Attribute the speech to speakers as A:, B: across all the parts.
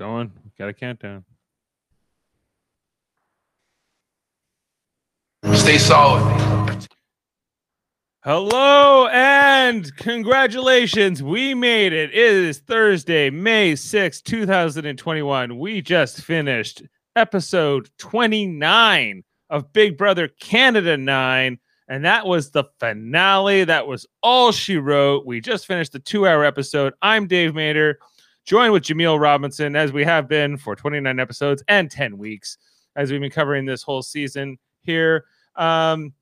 A: going. Got a countdown.
B: Stay solid.
A: Hello and congratulations. We made it. It is Thursday, May 6, 2021. We just finished episode 29 of Big Brother Canada 9. And that was the finale. That was all she wrote. We just finished the two hour episode. I'm Dave Mader, joined with Jameel Robinson, as we have been for 29 episodes and 10 weeks, as we've been covering this whole season here um,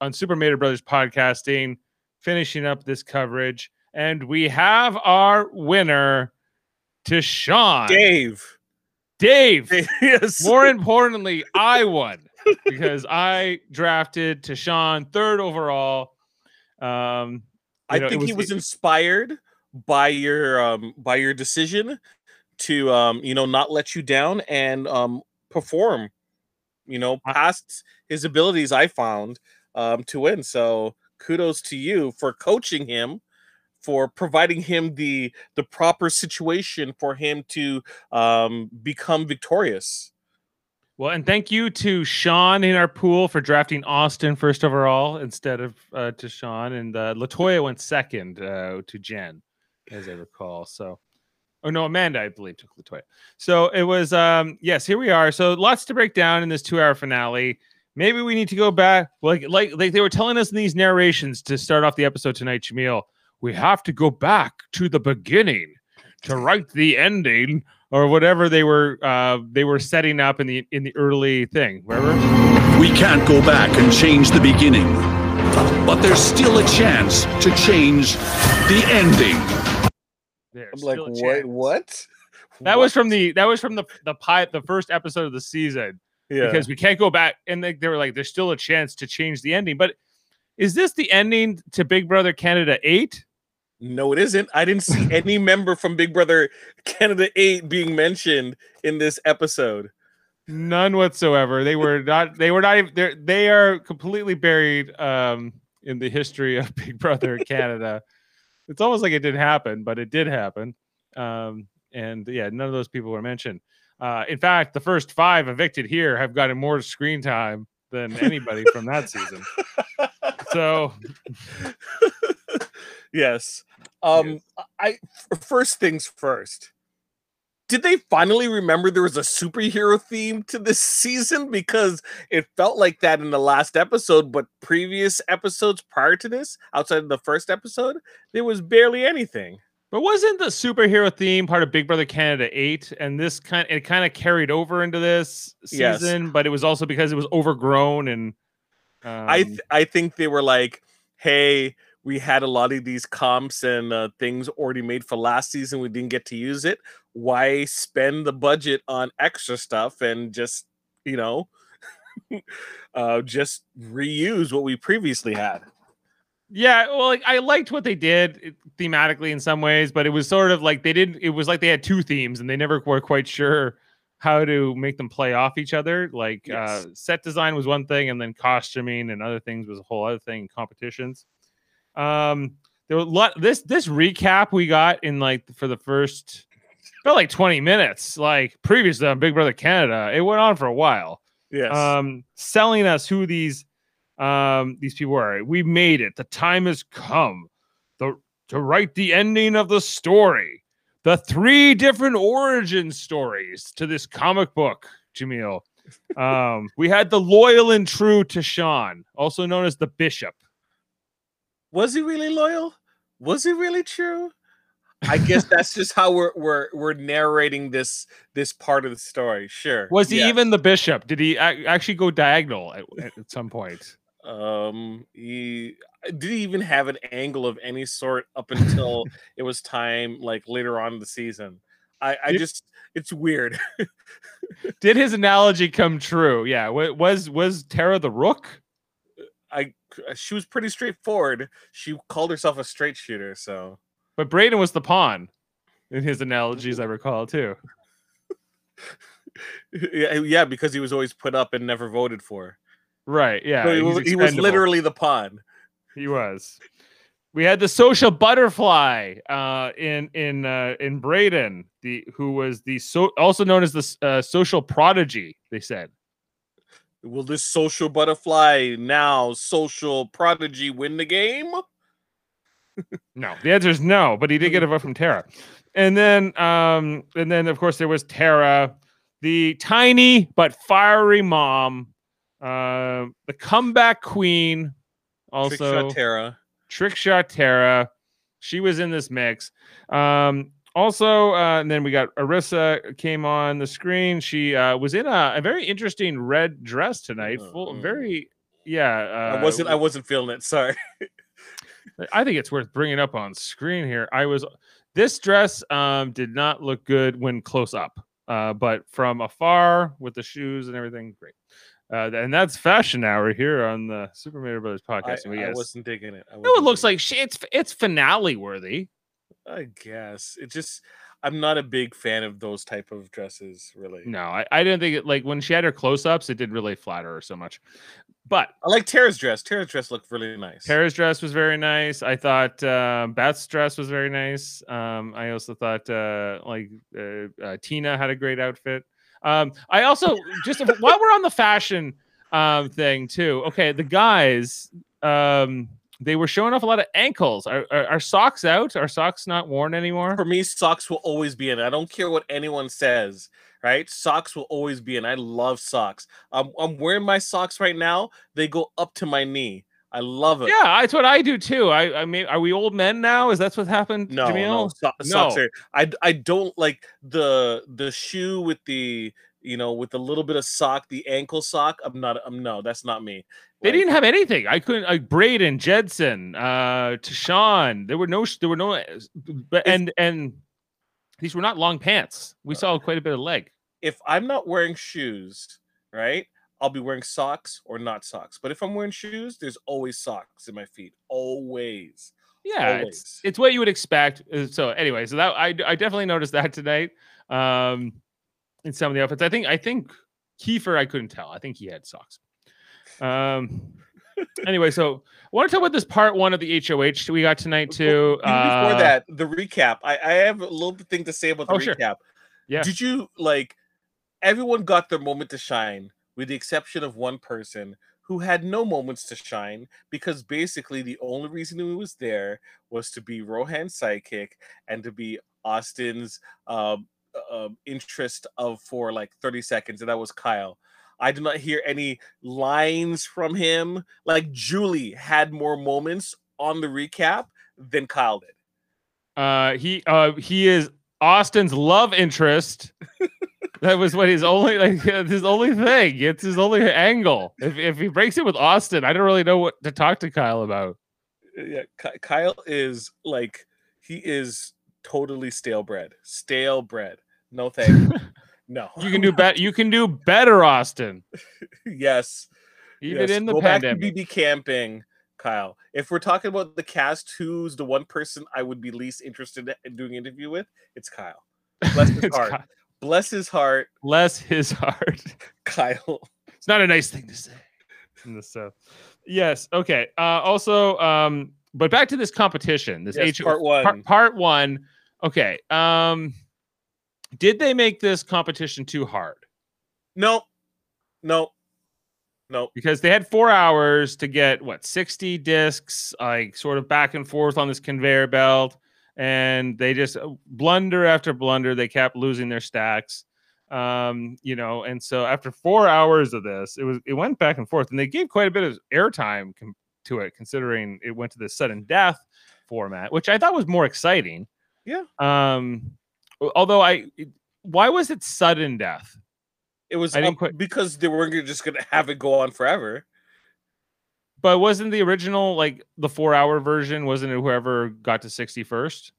A: on Super Mader Brothers podcasting, finishing up this coverage. And we have our winner, Tychon.
C: Dave.
A: Dave.
C: yes.
A: More importantly, I won because I drafted Tychon third overall. Um,
C: I
A: know,
C: think he was inspired by your um by your decision to um you know not let you down and um perform you know past his abilities i found um to win. So kudos to you for coaching him for providing him the the proper situation for him to um become victorious.
A: Well, and thank you to Sean in our pool for drafting Austin first overall instead of uh, to Sean, and uh, Latoya went second uh, to Jen, as I recall. So, oh no, Amanda, I believe, took Latoya. So it was, um, yes, here we are. So lots to break down in this two-hour finale. Maybe we need to go back, like like like they were telling us in these narrations to start off the episode tonight, Jameel. We have to go back to the beginning to write the ending or whatever they were uh, they were setting up in the in the early thing. Remember?
D: We can't go back and change the beginning. But there's still a chance to change the ending.
A: There's
C: i'm like what what
A: That was from the that was from the the pi- the first episode of the season
C: yeah
A: because we can't go back and they, they were like there's still a chance to change the ending. But is this the ending to Big Brother Canada 8?
C: No, it isn't. I didn't see any member from Big Brother Canada 8 being mentioned in this episode.
A: None whatsoever. They were not. They were not. They're, they are completely buried um, in the history of Big Brother Canada. It's almost like it didn't happen, but it did happen. Um, and yeah, none of those people were mentioned. Uh, in fact, the first five evicted here have gotten more screen time than anybody from that season. So
C: yes. Um I f- first things first. Did they finally remember there was a superhero theme to this season because it felt like that in the last episode but previous episodes prior to this outside of the first episode there was barely anything.
A: But wasn't the superhero theme part of Big Brother Canada 8 and this kind it kind of carried over into this
C: Yes.
A: season, but it was also because it was overgrown and um,
C: I th- I think they were like, "Hey, we had a lot of these comps and uh, things already made for last season. We didn't get to use it. Why spend the budget on extra stuff and just you know, uh, just reuse what we previously had?"
A: yeah, well like I liked what they did thematically in some ways, but it was sort of like they didn't it was like they had two themes and they never were quite sure how to make them play off each other. Like
C: Yes.
A: uh set design was one thing and then costuming and other things was a whole other thing, competitions. Um there were a lot this this recap we got in like for the first about like 20 minutes like previously on Big Brother Canada. It went on for a while
C: Yes.
A: um, selling us who these um, these people are. We made it. The time has come the, to write the ending of the story. The three different origin stories to this comic book, Jameel. Um, we had the loyal and true Tychon, also known as the Bishop.
C: Was he really loyal? Was he really true? I guess that's just how we're we're we're narrating this this part of the story. Sure.
A: Was he
C: Yes.
A: even the Bishop? Did he actually go diagonal at, at- some point?
C: Um, he did he even have an angle of any sort up until it was time, like later on in the season. I, I just it's weird.
A: Did his analogy come true? Yeah. Was was Tara the Rook?
C: I she was pretty straightforward. She called herself a straight shooter, so
A: But Breydon was the pawn in his analogies, I recall too.
C: yeah, yeah, because he was always put up and never voted for.
A: Right. Yeah.
C: So he,
A: he's
C: wa- he was literally the pawn.
A: he was. we had the social butterfly uh, in in uh, in Breydon, the who was the so also known as the uh, social prodigy. They said
C: Will this social butterfly now social prodigy win the game?
A: no. The answer is no, but he did get a vote from Tara. And then um and then of course there was Tara, the tiny but fiery mom, uh, the comeback queen, also
C: Trickshot Tara.
A: trick shot Tara. She was in this mix. Um, also, uh, and then we got Arisa came on the screen. She uh, was in a, a very interesting red dress tonight. Full,
C: Mm.
A: very, yeah. Uh,
C: I wasn't. I wasn't feeling it. Sorry.
A: I think it's worth bringing up on screen here. I was. This dress um, did not look good when close up, uh, but from afar with the shoes and everything, great. Uh, and that's fashion hour here on the Super Mario Brothers podcast. and we
C: I
A: guess-
C: wasn't digging it. I
A: no, it looks like she, it's it's finale worthy.
C: I guess it just. I'm not a big fan of those type of dresses. Really.
A: No, I, I didn't think it like when she had her close ups, it didn't really flatter her so much. But
C: I like Tara's dress. Tara's dress looked really nice.
A: Tara's dress was very nice. I thought uh, Beth's dress was very nice. Um, I also thought uh, like uh, uh, Tina had a great outfit. Um, I also just while we're on the fashion um, thing too. Okay, the guys um, they were showing off a lot of ankles. Are, are, are socks out? Are socks not worn anymore?
C: For me, socks will always be in. I don't care what anyone says. Right? Socks will always be in. I love socks. I'm, I'm wearing my socks right now. They go up to my knee. I love it.
A: Yeah, that's what I do too. I, I mean, are we old men now? Is that what's happened?
C: No, no,
A: Jameel?
C: so- socks
A: No.
C: are. I I don't like the the shoe with the you know with the little bit of sock, the ankle sock. I'm not. I'm no, that's not me.
A: They
C: Like,
A: didn't have anything. I couldn't like Breydon, Jedson, uh Tychon. There were no there were no uh, but and and these were not long pants. We saw quite a bit of leg.
C: If I'm not wearing shoes, right, I'll be wearing socks or not socks. But if I'm wearing shoes, there's always socks in my feet. Always.
A: Yeah, it's
C: Always.
A: it's what you would expect. Uh, So anyway, so that I I definitely noticed that tonight. Um in some of the outfits. I think I think Kiefer I couldn't tell. I think he had socks. Um anyway, so I want to talk about this part one of the HOH we got tonight too.
C: Before
A: Uh,
C: that, the recap. I, I have a little thing to say about the
A: Oh, sure.
C: recap.
A: Yeah.
C: Did you like everyone got their moment to shine with the exception of one person who had no moments to shine because basically the only reason he was there was to be Rohan's sidekick and to be Austin's um, uh, interest of for like 30 seconds, and that was Kyle. I did not hear any lines from him. Like Julie had more moments on the recap than Kyle did.
A: Uh, he uh he is Austin's love interest. that was what his only like his only thing. It's his only angle. If if he breaks it with Austin, I don't really know what to talk to Kyle about.
C: yeah, Kyle is like he is totally stale bread. Stale bread. No thank. No.
A: You can do better. You can do better, Austin.
C: yes.
A: Even
C: yes.
A: in the
C: Go
A: pandemic.
C: back to BB camping, Kyle. If we're talking about the cast, who's the one person I would be least interested in doing an interview with? It's Kyle. Bless his heart.
A: Ky-
C: Bless his heart,
A: Bless his heart.
C: Kyle.
A: It's not a nice thing to say. In this stuff. Yes. Okay. Uh, also, um, but back to this competition. This
C: Yes,
A: H-
C: part one.
A: Part, part one. Okay. Um, did they make this competition too hard?
C: No, no, no.
A: Because they had four hours to get what sixty discs, like sort of back and forth on this conveyor belt, and they just uh, blunder after blunder. They kept losing their stacks. Um, you know, and so after four hours of this, it was it went back and forth, and they gave quite a bit of airtime com- to it, considering it went to the sudden death format, which I thought was more exciting.
C: Yeah.
A: Um, although I, why was it sudden death?
C: It was
A: I didn't
C: um,
A: quite-
C: because they weren't just going to have it go on forever.
A: But wasn't the original like the four hour version? Wasn't it whoever got to sixty first?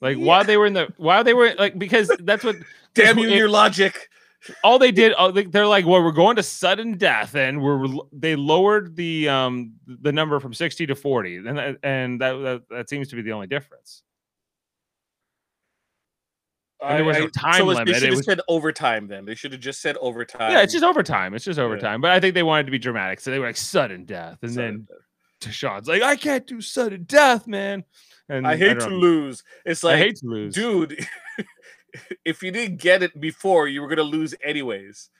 A: Like
C: Yeah.
A: while they were in the while they were like because that's what
C: Damn you
A: it-
C: your logic.
A: All they did they, they're like well we're going to sudden death and we're they lowered the um the number from 60 to 40 and that, and that, that that seems to be the only difference And there was no
C: I-
A: time
C: so
A: limit,
C: They should have
A: was-
C: said overtime. Then they should have just said overtime.
A: yeah, it's just overtime. It's just
C: Yeah.
A: overtime. But I think they wanted to be dramatic, so they were like sudden death, and
C: Sudden
A: then Tychon's like, "I can't do sudden death, man." And
C: I hate
A: don't
C: to lose. It's like,
A: I hate to lose,
C: dude, if you didn't get it before, you were gonna lose anyways.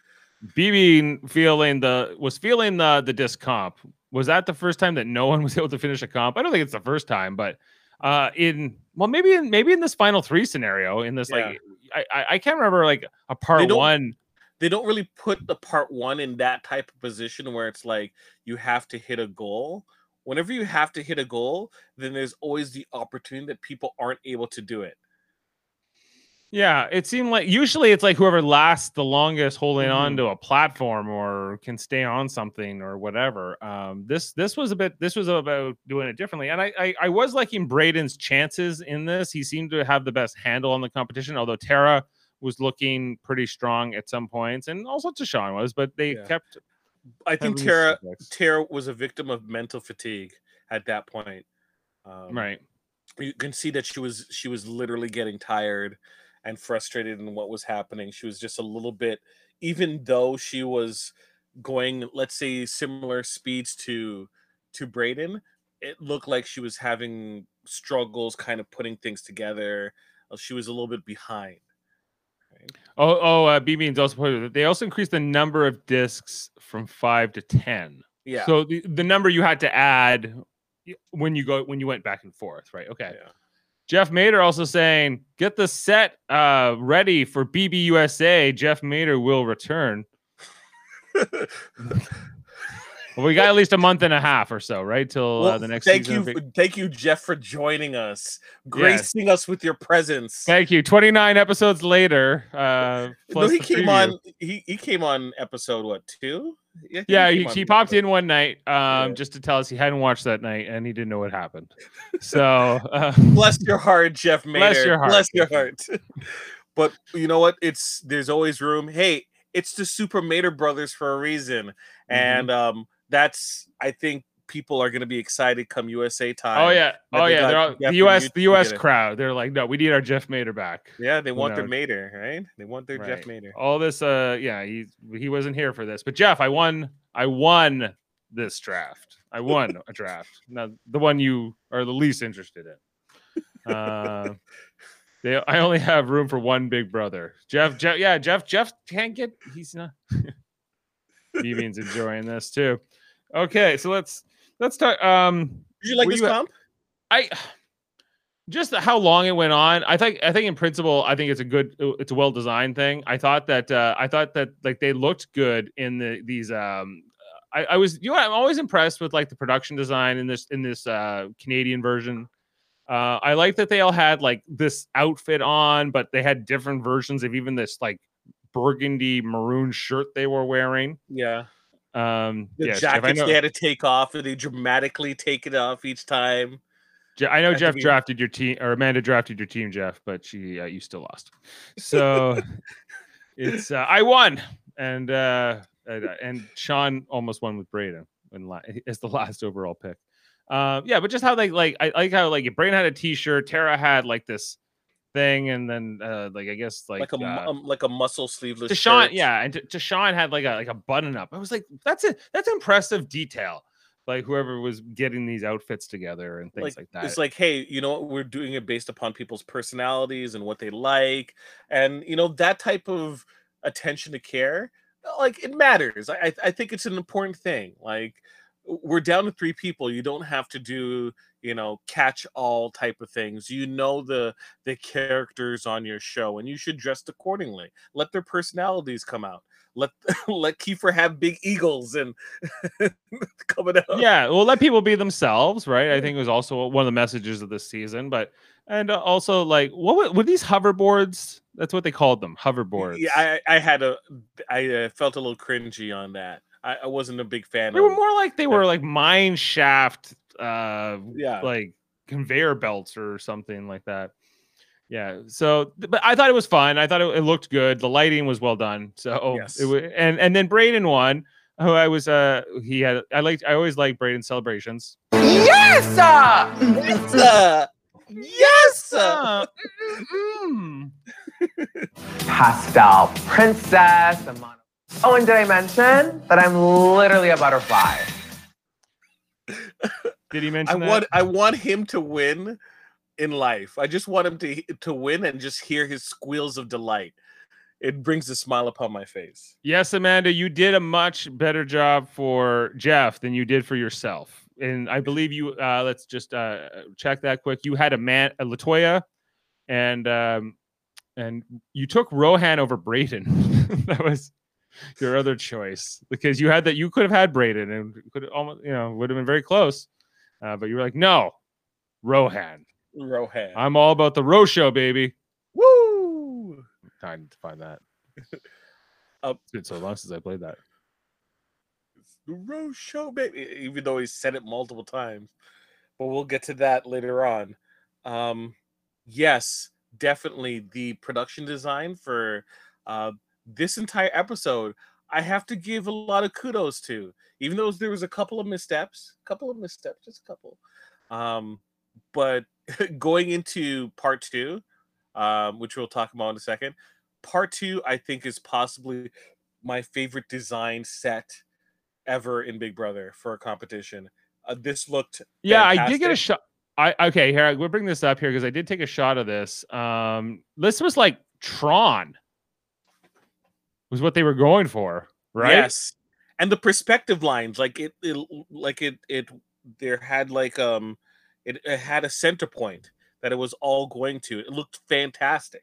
A: BB feeling the was feeling the the disc comp. Was that the first time that no one was able to finish a comp? I don't think it's the first time, but uh in well maybe in maybe in this final three scenario in this like I I, can't remember like a part
C: don't-
A: one.
C: They don't really put the part one in that type of position where it's like you have to hit a goal. Whenever you have to hit a goal, then there's always the opportunity that people aren't able to do it.
A: Yeah, it seemed like usually it's like whoever lasts the longest holding on
C: Mhm.
A: to a platform or can stay on something or whatever. Um, this this was a bit this was about doing it differently, and I, I I was liking Breydon's chances in this. He seemed to have the best handle on the competition, although Tara was looking pretty strong at some points, and also Tychon was, but they
C: Yeah.
A: kept.
C: I think Tara
A: setbacks.
C: Tara was a victim of mental fatigue at that point. Um,
A: right.
C: you can see that she was she was literally getting tired and frustrated in what was happening she was just a little bit even though she was going let's say similar speeds to to Breydon it looked like she was having struggles kind of putting things together Uh, she was a little bit behind right?
A: Oh, oh, uh, B means also pointed that they also increased the number of discs from five to ten.
C: yeah
A: So the, the number you had to add when you go when you went back and forth, right? Okay.
C: yeah.
A: Jeff Mader also saying, get the set uh ready for BBUSA. Jeff Mader will return. Well, we got at least a month and a half or so, right? Till uh, the next
C: thank
A: season.
C: you
A: of
C: thank you jeff for joining us gracing us with your presence
A: Thank you. 29 episodes later. Uh
C: no, he came
A: preview.
C: on. He, he came on episode what two? Yeah,
A: Yeah, he, he popped in one night um,
C: Yeah.
A: just to tell us he hadn't watched that night and he didn't know what happened. So, uh,
C: Bless your heart, Jeff Mader.
A: Bless your heart,
C: Bless your heart. but you know what? It's there's always room. Hey, it's the Super Mader brothers for a reason,
A: Mm-hmm.
C: and um, that's I think people are going to be excited come USA time.
A: oh yeah, oh yeah, they're all, the US the US crowd. They're like, no, we need our Jeff Mader back.
C: yeah. They want their
A: know.
C: Mater, right? They want their Jeff Mader.
A: All this, uh, yeah, he he wasn't here for this, but Jeff, I won, I won this draft. I won a draft. Now the one you are the least interested in. Uh, they, I only have room for one big brother. Jeff, Jeff, yeah, Jeff, Jeff can't get. He's not. Vivian's enjoying this too. Okay, so let's let's talk. Um,
C: Did you like this
A: you-
C: comp?
A: I just how long it went on. I think I think in principle, I think it's a good, uh, it's a well designed thing. I thought that uh, I thought that like they looked good in the these. Um, I, I was you know I'm always impressed with like the production design in this in this uh, Canadian version. Uh, I like that they all had like this outfit on, but they had different versions of even this like burgundy maroon shirt they were wearing.
C: Yeah.
A: Um,
C: The
A: yes, Jeff,
C: jackets
A: know,
C: they had to take off, and they dramatically take it off each time.
A: I know
C: to
A: Jeff drafted your team, or Amanda drafted your team, Jeff, but she uh, you still lost. So it's uh, I won, and uh, and, uh, Sean almost won with Breydon when la- as the last overall pick. Uh, yeah, but just how they like I like how like Breydon had a T-shirt, Tara had like this thing, and then uh, like I guess like,
C: Like, a
A: uh,
C: um, like a muscle sleeveless.
A: Tychon,
C: shirt.
A: yeah, and Tychon had like a like a button up. I was like, that's it. That's impressive detail. Like whoever was getting these outfits together and things like, that.
C: It's like, hey, you know what? We're doing it based upon people's personalities and what they like, and you know that type of attention to care, like it matters. I- I think it's an important thing. Like we're down to three people. You don't have to do you know catch all type of things. You know the the characters on your show, and you should dress accordingly. Let their personalities come out. Let let Kiefer have big eagles and coming out.
A: yeah, well, let people be themselves, right? I think it was also one of the messages of this season. But and uh, also like what were, were these hoverboards? That's what they called them, hoverboards.
C: Yeah, I, I had a, I uh, felt a little cringy on that. I, I wasn't a big fan
A: they
C: of.
A: were more like they were like mine shaft, uh,
C: yeah,
A: like conveyor belts or something like that. Yeah. So, but I thought it was fun. I thought it, it looked good. The lighting was well done. So
C: Yes.
A: it was, and and then Breydon won. Who I was, uh, he had. I liked. I always like Breydon celebrations.
C: Yes, Uh, Yes.
A: Uh, mm,
E: pastel princess, a mono. Oh, and did I mention that I'm literally a butterfly?
A: Did he
C: I
A: mention that?
C: want I want him to win in life. I just want him to to win and just hear his squeals of delight. It brings a smile upon my face.
A: Yes, Amanda, you did a much better job for Jeff than you did for yourself. And I believe you. Uh, let's just uh, check that quick. You had a man, a Latoya, and um, and you took Rohan over Breydon. that was your other choice because you had that. You could have had Breydon and could almost, you know, would have been very close. Uh, but you were like, no, Rohan.
C: Rohan.
A: I'm all about the Ro show, baby.
C: Woo!
A: I need to find that.
C: Uh,
A: it's been so long since I played that.
C: The Rose Show, baby. Even though he said it multiple times, but we'll get to that later on. Um, yes, definitely the production design for uh, this entire episode. I have to give a lot of kudos to, even though there was a couple of missteps, a couple of missteps, just a couple. Um, but going into part two, um, which we'll talk about in a second, part two, I think, is possibly my favorite design set ever in Big Brother for a competition. Uh, this looked
A: Yeah, I did get a shot. I okay, here we'll bring this up here because I did take a shot of this. Um, this was like Tron, was what they were going for, right?
C: Yes, and the perspective lines, like it, it like it, it there had like um, it, it had a center point that it was all going to. It looked fantastic.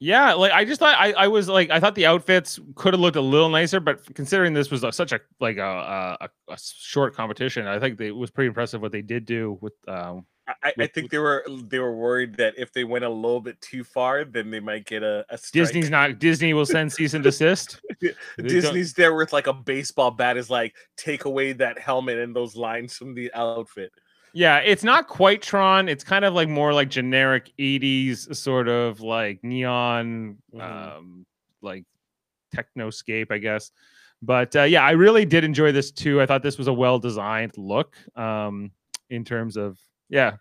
A: Yeah, like I just thought I, I was like I thought the outfits could have looked a little nicer, but considering this was a, such a like a, a a short competition, I think they, it was pretty impressive what they did do with um
C: I, I- think they were they were worried that if they went a little bit too far, then they might get a, a strike.
A: Disney's not Disney will send cease and desist.
C: Disney's there with like a baseball bat is like take away that helmet and those lines from the outfit.
A: Yeah, it's not quite Tron. It's kind of like more like generic 80s sort of like neon
C: Mhm.
A: um like technoscape, I guess. But uh, yeah, I really did enjoy this too. I thought this was a well designed look um in terms of yeah.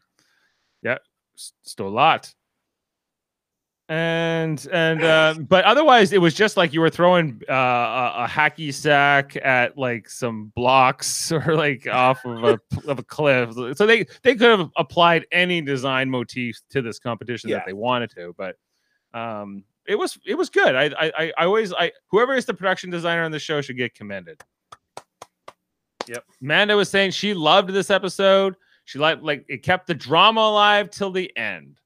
A: Yeah, still a lot. And and uh, but otherwise, it was just like you were throwing uh, a, a hacky sack at like some blocks or like off of a of a cliff. So they they could have applied any design motif to this competition
C: Yeah.
A: that they wanted to, but um, it was it was good. I I I I always I whoever is the production designer on the show should get commended.
C: Yep.
A: Amanda was saying she loved this episode. She liked like it kept the drama alive till the end.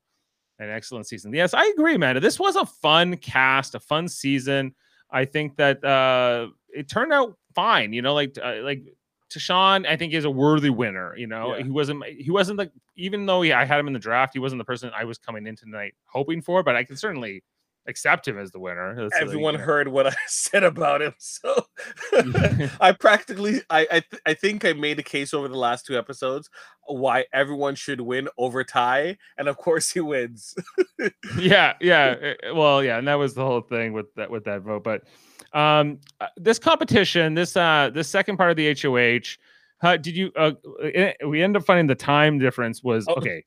A: An excellent season. Yes, I agree, Amanda. This was a fun cast, a fun season. I think that uh it turned out fine. You know, like uh, like Tychon, I think is a worthy winner. You know,
C: Yeah.
A: he wasn't he wasn't like even though he, I had him in the draft, he wasn't the person I was coming in tonight hoping for. But I can certainly accept him as the winner. That's,
C: Everyone
A: you know.
C: heard what I said about him, so I practically I I, th- I think I made a case over the last two episodes why everyone should win over Ty, and of course he wins.
A: yeah, yeah. uh, Well, yeah, and that was the whole thing with that with that vote. But um, uh, this competition, this uh, this second part of the HOH, uh, did you? Uh, uh, we ended up finding the time difference was
C: Oh,
A: okay.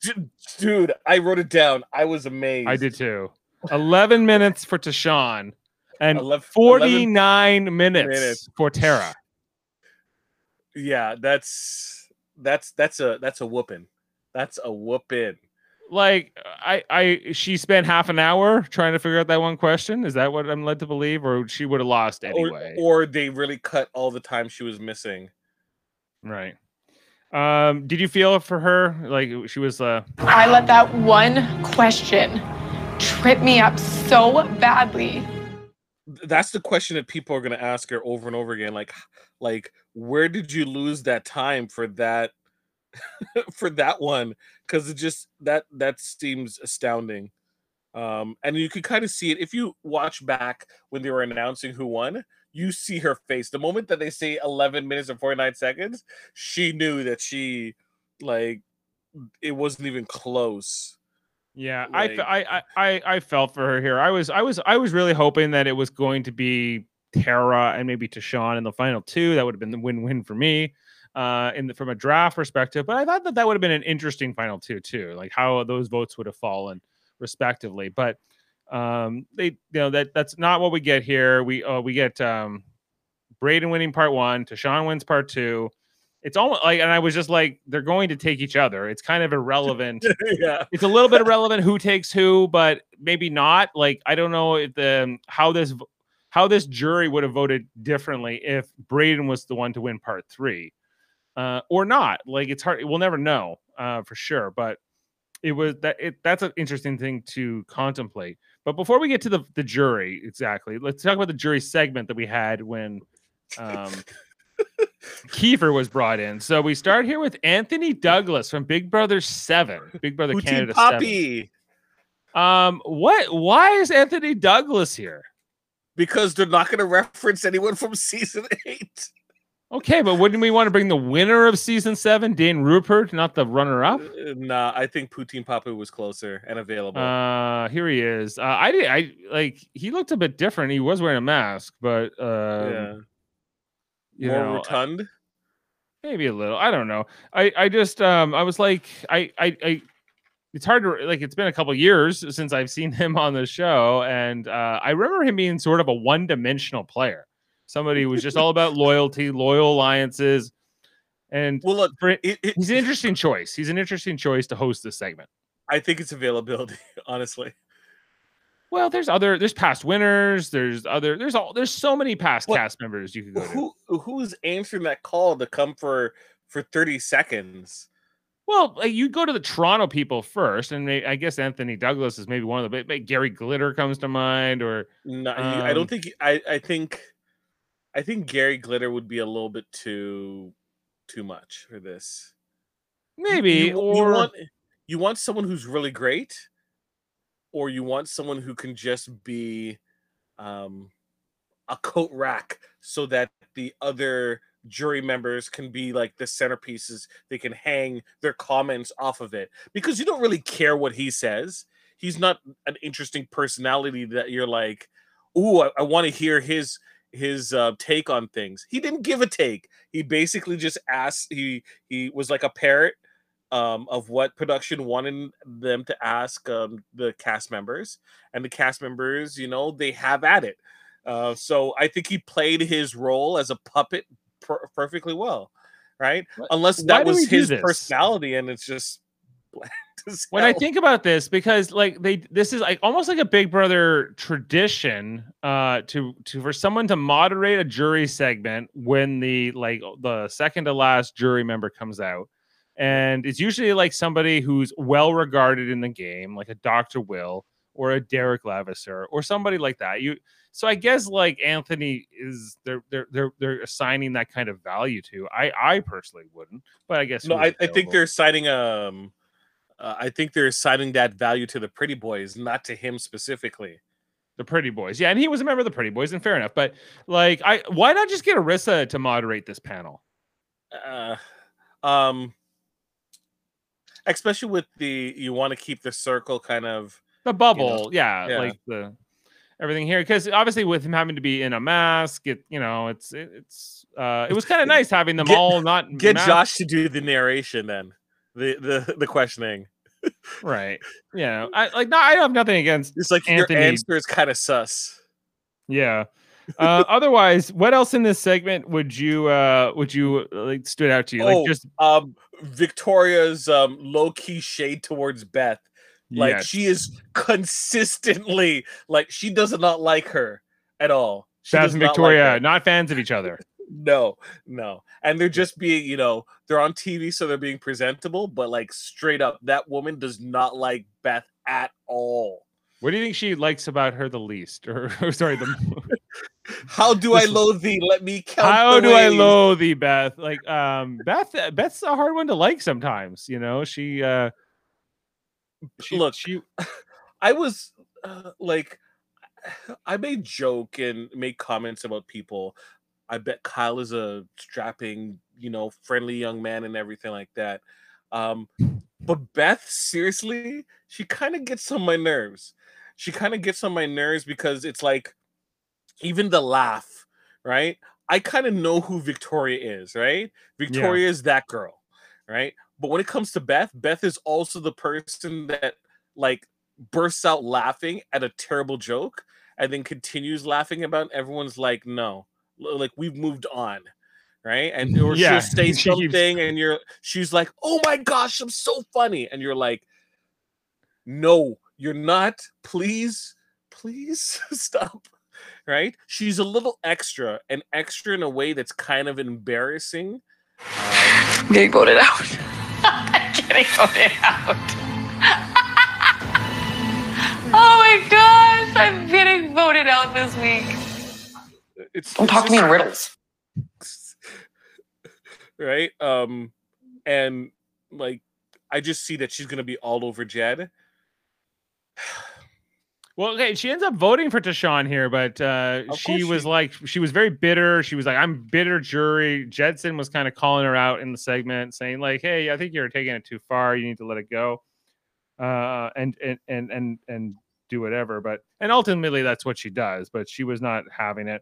C: dude, I wrote it down. I was amazed.
A: I did too. Eleven minutes for Tychon and
C: 11
A: forty-nine minutes,
C: minutes.
A: for Tara.
C: Yeah, that's that's that's a that's a whooping. That's a whooping.
A: Like I, I, she spent half an hour trying to figure out that one question. Is that what I'm led to believe, or she would have lost anyway?
C: Or, or they really cut all the time she was missing.
A: Right. Um, did you feel for her like she was uh
F: I let that one question trip me up so badly.
C: That's the question that people are going to ask her over and over again. Like, like where did you lose that time for that for that one? Because it just that that seems astounding. Um, and you could kind of see it if you watch back when they were announcing who won. You see her face the moment that they say 11 minutes and 49 seconds. She knew that she like it wasn't even close.
A: Yeah I,
C: Like-
A: I I I I felt for her here. I was I was I was really hoping that it was going to be Tara and maybe Tychon in the final two. That would have been the win-win for me. uh, in the, from a draft perspective. But I thought that that would have been an interesting final two too, like how those votes would have fallen respectively. But um, they, you know, that that's not what we get here. We uh, we get um, Breydon winning part one, Tychon wins part two. It's almost like, and I was just like, they're going to take each other. It's kind of irrelevant.
C: yeah.
A: it's a little bit irrelevant who takes who, but maybe not. Like I don't know if the how this how this jury would have voted differently if Breydon was the one to win part three, uh, or not. Like it's hard. We'll never know uh, for sure. But it was that it that's an interesting thing to contemplate. But before we get to the the jury exactly, let's talk about the jury segment that we had when. Um, Kiefer was brought in. So we start here with Anthony Douglas from Big Brother 7. Big Brother
C: Poutine
A: Canada 7.
C: Poppy.
A: Um, what why is Anthony Douglas here?
C: Because they're not going to reference anyone from season eight.
A: Okay, but wouldn't we want to bring the winner of season seven, Dane Rupert, not the runner up?
C: Uh, Nah, I think Poutine Papu was closer and available.
A: Uh here he is. Uh I did I like he looked a bit different. He was wearing a mask, but uh
C: yeah.
A: You
C: More
A: know,
C: rotund.
A: maybe a little. I don't know. I I just um I was like I I I it's hard to like it's been a couple years since I've seen him on the show and uh I remember him being sort of a one-dimensional player. Somebody who was just all about loyalty, loyal alliances and
C: Well, look,
A: for,
C: it, it,
A: he's an interesting choice. He's an interesting choice to host this segment.
C: I think it's availability, honestly.
A: Well, there's other there's past winners, there's other there's all there's so many past
C: What-
A: cast members you could go to.
C: Who who's answering that call to come for for 30 seconds?
A: Well, like, you go to the Toronto people first, and they, I guess Anthony Douglas is maybe one of the. but- Gary Glitter comes to mind, or
C: No, he- I
A: Um,
C: don't think I I think I think Gary Glitter would be a little bit too too much for this. You-
A: maybe,
C: you,
A: or
C: you want you want someone who's really great, or you want someone who can just be um, a coat rack, so that the other jury members can be like the centerpieces. They can hang their comments off of it because you don't really care what he says. He's not an interesting personality that you're like, ooh, I, I want to hear his his uh, take on things. He didn't give a take. He basically just asked. He he was like a parrot um, of what production wanted them to ask um, the cast members, and the cast members, you know, they have at it. Uh, so I think he played his role as a puppet per- perfectly well, right?
A: Wh-
C: Unless that was his personality, and it's just
A: when I think about this, because like they, this is like almost like a Big Brother tradition, uh, to to for someone to moderate a jury segment when the like the second to last jury member comes out, and it's usually like somebody who's well regarded in the game, like a Doctor Will or a Derrick Levasseur or somebody like that. You so I guess like Anthony is they're they're they're they're assigning that kind of value to. I I personally wouldn't, but I guess
C: No, I, I think they're assigning um uh, I think they're assigning that value to the pretty boys, not to him specifically.
A: the Pretty Boys. Yeah, and he was a member of the Pretty Boys, and fair enough. But like, I why not just get Arisa to moderate this panel?
C: Uh, um especially with the you want to keep the circle kind of
A: The bubble, yeah,
C: yeah.
A: like the everything here, because obviously with him having to be in a mask, it you know, it's it, it's uh, it was kind of nice having them
C: Get-
A: all not
C: get
A: masked.
C: Josh to do the narration then. The the the questioning.
A: right. You know, I like no, I have nothing against
C: It's like
A: Anthony-
C: your answer is kind of sus.
A: Yeah. Uh, otherwise, what else in this segment would you uh would you uh, like stood out to you?
C: Oh,
A: Like just
C: Um Victoria's um low key shade towards Beth. Like
A: yes.
C: she is consistently like she does not like her at all. She
A: Beth and
C: not like
A: Victoria not fans of each other.
C: No, no. And they're just being, you know, they're on TV, so they're being presentable, but like straight up, that woman does not like Beth at all.
A: What do you think she likes about her the least? Or, or sorry, the
C: How do I loathe thee? Let me count.
A: how do I loathe thee, Beth? Like, um, Beth, Beth's a hard one to like sometimes. You know, she, uh, she,
C: Look,
A: she,
C: I was uh, like, I made joke and make comments about people. I bet Kyle is a strapping, you know, friendly young man and everything like that. Um, but Beth, seriously, she kind of gets on my nerves. She kind of gets on my nerves because it's like, even the laugh, right? I kind of know who Victoria is, right? Victoria is that girl, right? But when it comes to Beth, Beth is also the person that like bursts out laughing at a terrible joke and then continues laughing about it. everyone's like, no, like we've moved on. Right. And or
A: Yeah,
C: she'll say
A: keeps-
C: something and you're she's like, oh my gosh, I'm so funny. And you're like, no, you're not. Please, please stop. Right? She's a little extra and extra in a way that's kind of embarrassing.
F: I'm getting voted out. I'm getting voted out. oh my gosh, I'm getting voted out this week.
C: It's
F: Don't
C: it's
F: talk to me in riddles.
C: right? Um, and like, I just see that she's gonna be all over Jed.
A: Well, okay, she ends up voting for Tychon here, but uh, she was
C: she-
A: like, she was very bitter. She was like, "I'm bitter, jury." Jedson was kind of calling her out in the segment, saying like, "Hey, I think you're taking it too far. You need to let it go, uh, and and and and and do whatever." But and ultimately, that's what she does. But she was not having it.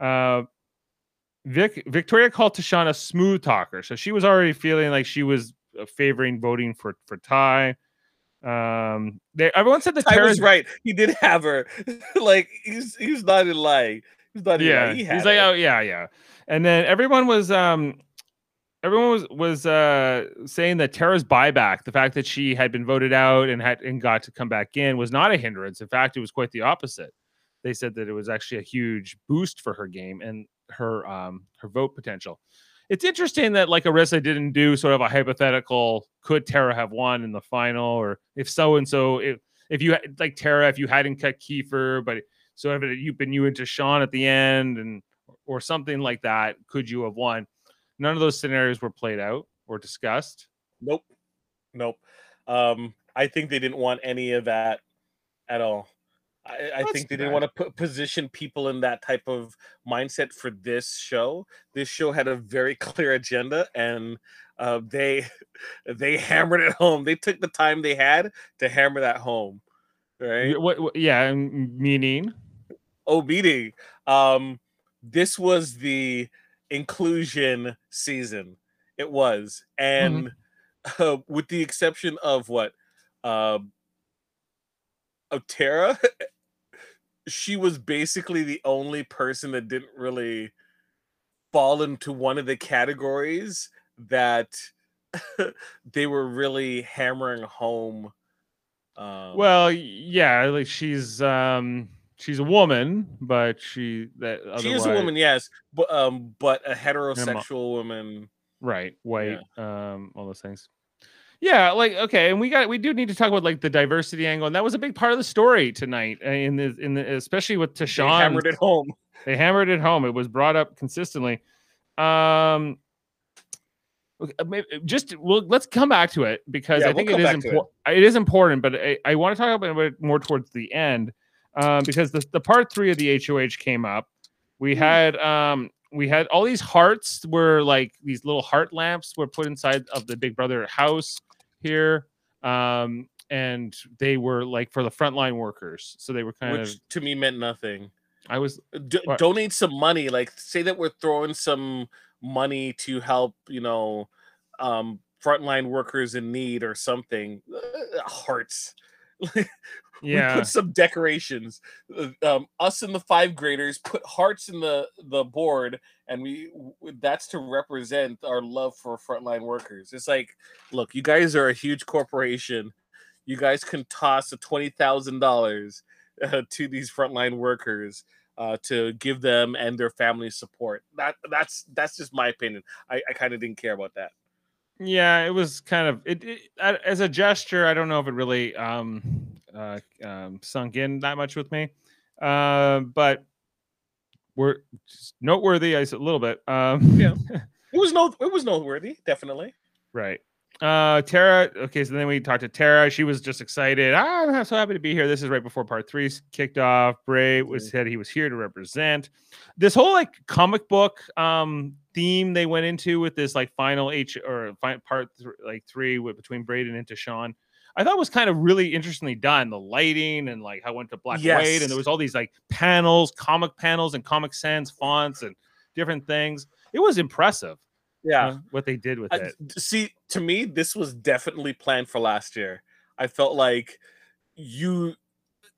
A: Uh, Vic Victoria called Tychon a smooth talker, so she was already feeling like she was uh, favoring voting for for Ty. Um, they everyone said that
C: I
A: Tara's
C: was right. He did have her. like he's he's not in lying. He's not in
A: yeah
C: lying. He
A: he's like
C: her.
A: oh yeah yeah and then everyone was um everyone was was uh saying that tara's buyback the fact that she had been voted out and had and got to come back in was not a hindrance in fact it was quite the opposite they said that it was actually a huge boost for her game and her um her vote potential it's interesting that like Arisa didn't do sort of a hypothetical could Tara have won in the final or if so and so if if you like Tara if you hadn't cut Kiefer but so if you've been you into Sean at the end and or something like that could you have won none of those scenarios were played out or discussed
C: Nope. Nope. Um, I think they didn't want any of that at all. I, I think they didn't
A: bad.
C: want to put, position people in that type of mindset for this show. This show had a very clear agenda, and uh, they they hammered it home. They took the time they had to hammer that home. Right?
A: What, what- yeah meaning
C: Oh, meeting. Um, this was the inclusion season. It was, and uh, with the exception of what, um, of Tara, she was basically the only person that didn't really fall into one of the categories that they were really hammering home. Um,
A: well yeah like she's um she's a woman but she that
C: she is a woman, yes, but um, but a heterosexual woman.
A: right white um all those things yeah like okay and we got we do need to talk about like the diversity angle and that was a big part of the story tonight uh, in the in the especially with
C: They
A: Tychon
C: hammered it home.
A: they hammered it home. It was brought up consistently. Um okay, uh, maybe- just well let's come back to it because
C: Yeah,
A: i
C: we'll
A: think it is
C: to it.
A: important it is important but i, I want to talk about it more towards the end um because the, the part three of the hoh came up. We had um we had all these hearts were like these little heart lamps were put inside of the big brother house here um and they were like for the frontline workers so they were kind of
C: which
A: of
C: to me meant nothing.
A: i was
C: D- donate some money, like say that we're throwing some money to help, you know, um, frontline workers in need or something. Uh, hearts. we put some decorations. Uh, Um, us and the five graders put hearts in the the board, and we that's to represent our love for frontline workers. It's like, look, you guys are a huge corporation. You guys can toss a twenty thousand dollars uh, to these frontline workers uh, to give them and their families support. That that's that's just my opinion. I, I kind of didn't care about that.
A: Yeah it was kind of it, it as a gesture i don't know if it really um uh um sunk in that much with me uh, but we're noteworthy i said a little bit um
C: Yeah. It was no, it was noteworthy, definitely.
A: right uh tara okay so then we talked to tara. She was just excited. Ah, i'm so happy to be here. This is right before part three kicked off. Bray was said he was here to represent. This whole like comic book um theme they went into with this like final h or fi- part th- like three with between Breydon and Tychon, i thought was kind of really interestingly done. The lighting and like how it went to black and white and there was all these like panels comic panels and comic sans fonts and different things. It was impressive.
C: Yeah.
A: what they did with
C: I,
A: it.
C: see, to me, this was definitely planned for last year. I felt like you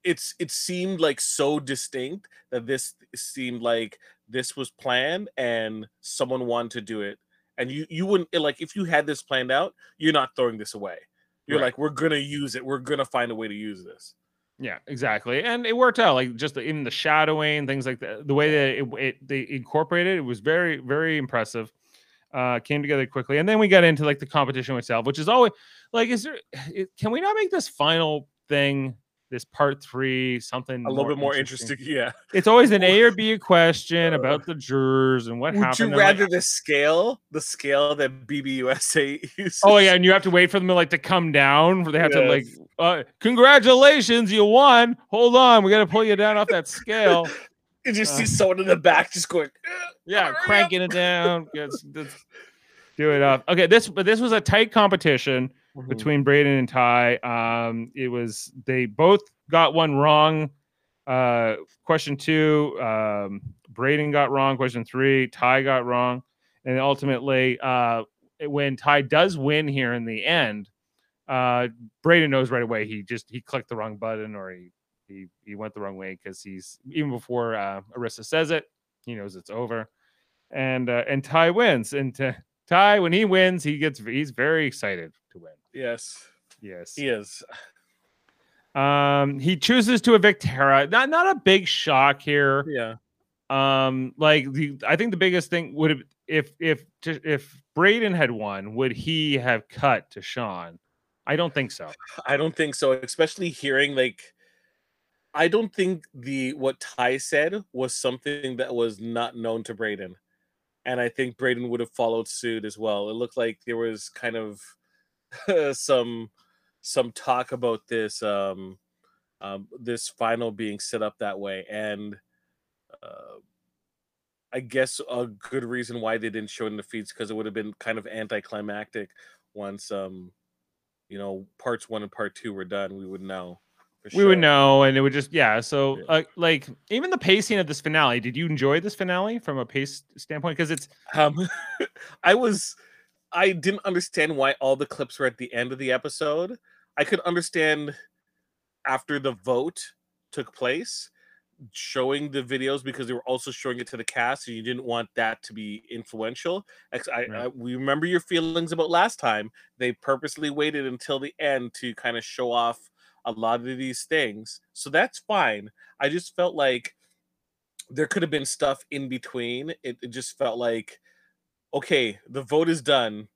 C: it's it seemed like so distinct that this seemed like this was planned and someone wanted to do it. And you you wouldn't like if you had this planned out, you're not throwing this away. You're
A: Right.
C: like, we're gonna use it. We're gonna find a way to use this.
A: Yeah, exactly, and it worked out. Like just even the shadowing, things like that. The way that it, it they incorporated it was very, very impressive. Uh, came together quickly, and then we got into like the competition itself, which is always like, is there? It, can we not make this final thing, this part three, something
C: A little bit more interesting. Yeah.
A: It's always an A or B question about the jurors and what
C: Would
A: happened.
C: you
A: and, like,
C: rather the scale, the scale that BBUSA uses?
A: Oh yeah, and you have to wait for them to like to come down. Where they have to like, uh, congratulations, you won. Hold on, we got to pull you down off that scale.
C: You just
A: Uh.
C: see someone in the back just going,
A: Yeah,
C: Hurry up.
A: cranking it down. Yes, do it up. Okay, this but this was a tight competition
C: Mm-hmm.
A: between Breydon and Ty. Um, it was they both got one wrong. Uh, question two, um, Breydon got wrong. Question three, Ty got wrong, and ultimately, uh, when Ty does win here in the end, uh, Breydon knows right away he just he clicked the wrong button or he he he went the wrong way because he's even before uh, Arisa says it, he knows it's over, and uh, and Ty wins. And uh, Ty, when he wins, he gets he's very excited to win.
C: Yes,
A: Yes.
C: he is.
A: Um, he chooses to evict Tara. Not not a big shock here.
C: Yeah.
A: Um, like the I think the biggest thing would have if if if Breydon had won, would he have cut to Sean? I don't think so.
C: I don't think so, especially hearing like I don't think the what Ty said was something that was not known to Breydon. And I think Breydon would have followed suit as well. It looked like there was kind of some some talk about this um um this final being set up that way and uh I guess a good reason why they didn't show it in the feeds because it would have been kind of anticlimactic once um you know parts one and part two were done we would know for
A: We would know, and it would just yeah. So
C: Yeah.
A: uh, like even the pacing of this finale. Did you enjoy this finale from a pace standpoint? Because it's
C: um i was i didn't understand why all the clips were at the end of the episode i could understand after the vote took place showing the videos because they were also showing it to the cast and you didn't want that to be influential I,
A: Right.
C: I we remember your feelings about last time they purposely waited until the end to kind of show off a lot of these things so that's fine. I just felt like there could have been stuff in between. It, it just felt like okay the vote is done.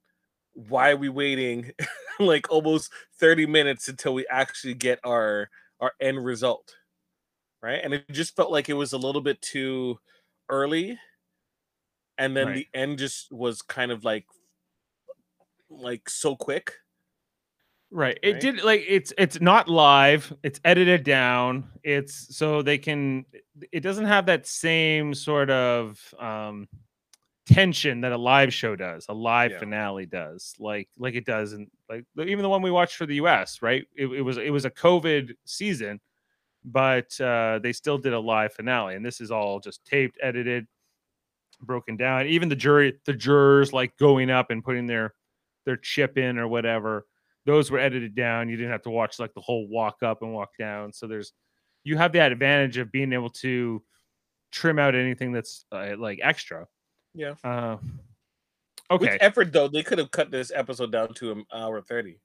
C: Why are we waiting like almost 30 minutes until we actually get our our end result right? And it just felt like it was a little bit too early. And then
A: Right.
C: the end just was kind of like like so quick
A: Right. It
C: Right?
A: did like it's it's not live. It's edited down. It's so they can it doesn't have that same sort of um tension that a live show does, a live
C: Yeah.
A: finale does. Like like it does in like even the one we watched for the US, right? It, it was it was a COVID season, but uh they still did a live finale and this is all just taped, edited, broken down. Even the jury the jurors like going up and putting their their chip in or whatever those were edited down. You didn't have to watch like the whole walk up and walk down. So there's you have that advantage of being able to trim out anything that's uh, like extra.
C: Yeah.
A: Uh,
C: with
A: okay,
C: effort though they could have cut this episode down to an hour 30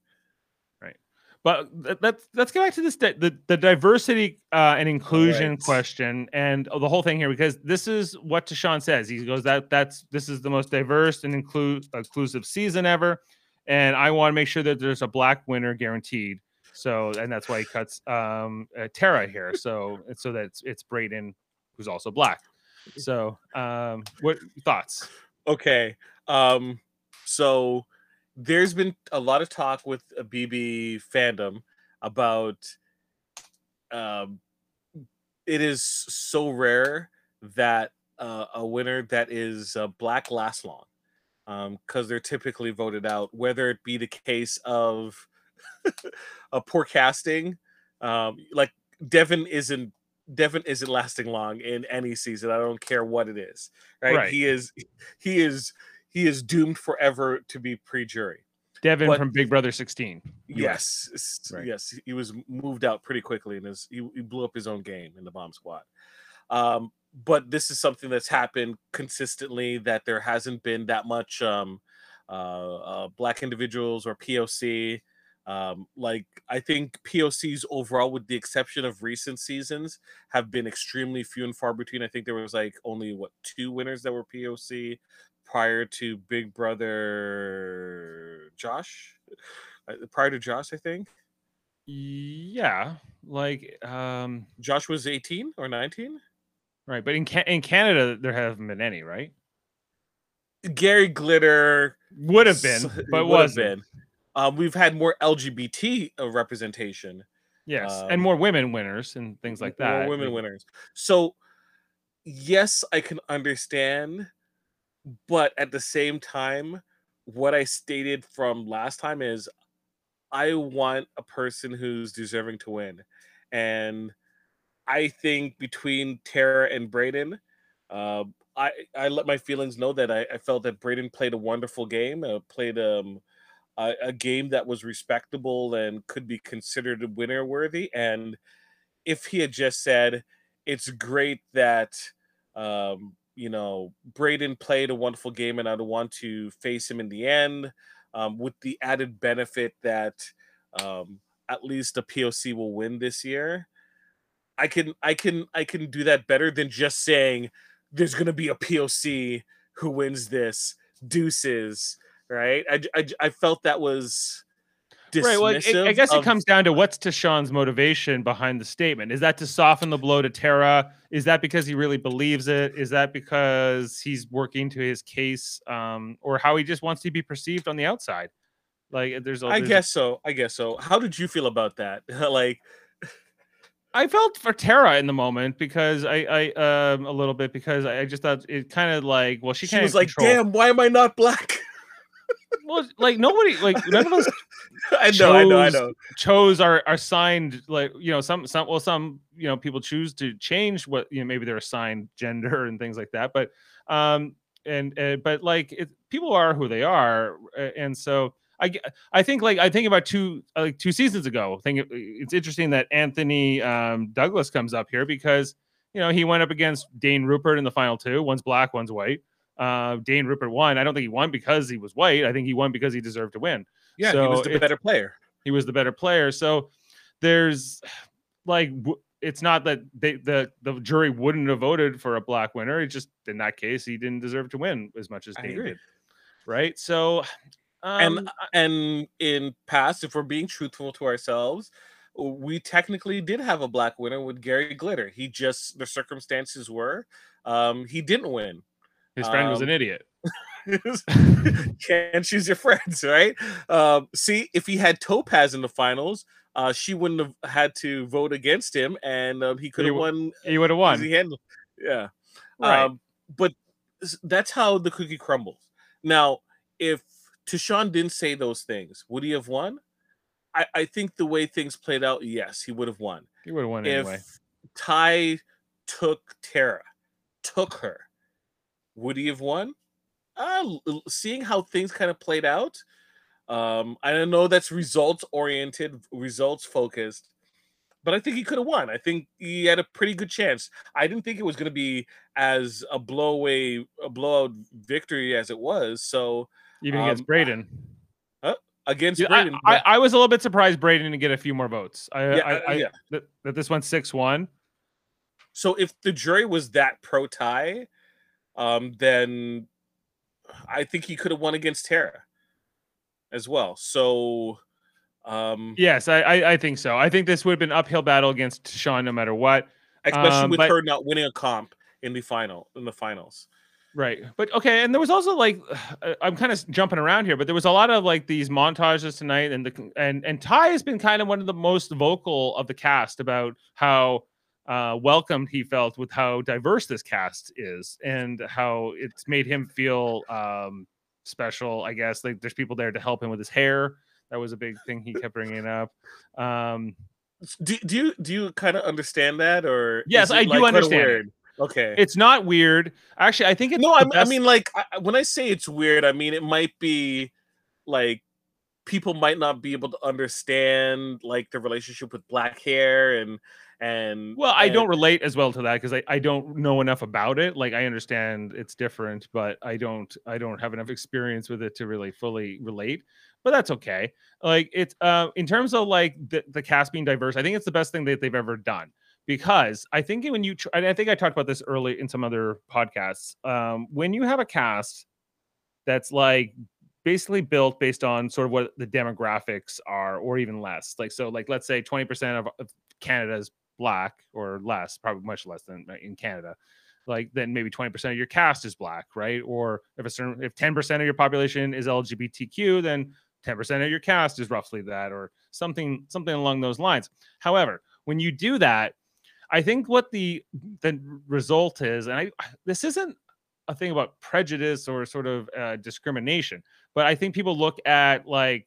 A: Right. but let's let's get back to this the the diversity uh, and inclusion
C: Alright.
A: question and the whole thing here because this is what Tychon says. He goes that that's this is the most diverse and include inclusive season ever, and I want to make sure that there's a black winner guaranteed. So and that's why he cuts um uh, Tara here. So so that it's, it's Breydon who's also black. So um what thoughts?
C: Okay. Um so there's been a lot of talk with a BB fandom about um it is so rare that uh, a winner that is uh, black lasts long um because they're typically voted out whether it be the case of a poor casting um like devin isn't Devin isn't lasting long in any season. I don't care what it is. Right?
A: Right.
C: He is he is he is doomed forever to be pre-jury.
A: Devin
C: But-
A: from Big Brother 16.
C: Yes,
A: Right.
C: yes, he was moved out pretty quickly, and his, he, he blew up his own game in the bomb squad. Um, but this is something that's happened consistently. That there hasn't been that much um, uh, uh, black individuals or POC. Um, like I think POCs overall, with the exception of recent seasons, have been extremely few and far between. I think there was like only what two winners that were POC prior to Big Brother Josh. Uh, prior to Josh, I think
A: Yeah, like um
C: Josh was 18 or 19.
A: Right, but in Ca- in Canada there haven't been any, right?
C: Gary Glitter
A: Would have been, but wasn't.
C: been. Um, we've had more LGBT uh, representation,
A: Yes,
C: Um,
A: and more women winners and things like that.
C: more women winners. So, yes, I can understand, but at the same time, what I stated from last time is, I want a person who's deserving to win, and I think between Tara and Breydon, uh, I I let my feelings know that I, I felt that Breydon played a wonderful game, uh, played um a, a game that was respectable and could be considered winner worthy. And if he had just said, "It's great that um, you know Breydon played a wonderful game, and I'd want to face him in the end," um, with the added benefit that um, at least a POC will win this year. I can I can I can do that better than just saying there's gonna be a POC who wins this deuces right I, I, I felt that was
A: Right. Well, it- I guess it comes down to what's Tychon's motivation behind the statement. Is that to soften the blow to Tara? Is that because he really believes it? Is that because he's working to his case, um, or how he just wants to be perceived on the outside? Like, there's, a,
C: I
A: there's a-
C: guess so I guess so how did you feel about that like
A: I felt for Tara in the moment because I, I, um, a little bit because I I just thought it kind of like, well, she,
C: she
A: can't
C: was like
A: control-
C: damn why am I not black?
A: Well, like nobody, like none of us
C: I know I know I
A: chose-
C: know.
A: chose are are signed like you know some some well some you know people choose to change what you know maybe their assigned gender and things like that but um and uh, but like it, people are who they are and so I, I think like I think about two uh, like two seasons ago. I think it- it's interesting that Anthony um, Douglas comes up here because you know he went up against Dane Rupert in the final two. One's black, one's white. Uh, Dane Rupert won. I don't think he won because he was white. I think he won because he deserved to win
C: yeah he was the better player
A: he was the better player. So there's like w- it's not that they, the the jury wouldn't have voted for a black winner. It just in that case he didn't deserve to win as much as Dane did, right? So um,
C: and and in past if we're being truthful to ourselves we technically did have a black winner with Gary Glitter he just the circumstances were um he didn't win
A: his friend was an
C: um,
A: idiot.
C: can't choose your friends, right? Um, see, if he had Topaz in the finals, uh, she wouldn't have had to vote against him, and um, he could have won.
A: He would have won.
C: easy handle. Yeah,
A: Right.
C: Um, but that's how the cookie crumbles. Now, if Tychon didn't say those things, would he have won? I, I think the way things played out, yes, he would have won.
A: he would have won
C: If
A: anyway.
C: Ty took Tara, took her, would he have won? Uh, seeing how things kind of played out, um, I don't know that's results oriented, results focused, but I think he could have won. I think he had a pretty good chance. I didn't think it was going to be as a blowaway, a blowout victory as it was. So
A: Even against
C: um,
A: Breydon.
C: against
A: Yeah, I,
C: Breydon,
A: I,
C: but-
A: I was a little bit surprised Breydon didn't get a few more votes. I,
C: Yeah,
A: I,
C: uh,
A: I
C: yeah.
A: that, that this went six one.
C: so if the jury was that pro tie, um, then I think he could have won against Tara as well. So, um,
A: Yes, I, I I think so. I think this would have been uphill battle against Sean no matter what.
C: especially
A: Um,
C: with
A: but-
C: her not winning a comp in the final in the finals.
A: Right. But okay, and there was also like I'm kind of jumping around here, but there was a lot of like these montages tonight and the and and Ty has been kind of one of the most vocal of the cast about how uh welcomed he felt with how diverse this cast is and how it's made him feel um special, I guess. Like there's people there to help him with his hair. That was a big thing he kept bringing up. Um
C: Do, do you do you kind of understand that or
A: Yes, I do
C: like,
A: understand
C: weird? Okay.
A: It's not weird. Actually, I think it's
C: no, I, I
A: best-
C: mean like I, I- when I say it's weird, I mean it might be like people might not be able to understand like the relationship with black hair and and
A: Well, I
C: and-
A: don't relate as well to that because I, I don't know enough about it. Like I understand it's different, but I don't I don't have enough experience with it to really fully relate. But that's okay. Like it's uh in terms of like the, the cast being diverse, I think it's the best thing that they've ever done. Because I think when you tr- I think I talked about this early in some other podcasts. Um, when you have a cast that's like basically built based on sort of what the demographics are, or even less. Like so, like let's say 20% of, of Canada's black or less, probably much less than uh, in Canada. Like then maybe 20% of your cast is black, right? Or if a certain if 10% of your population is LGBTQ, then 10% of your cast is roughly that, or something something along those lines. However, when you do that, I think what the the result is, and I this isn't a thing about prejudice or sort of uh, discrimination, but I think people look at like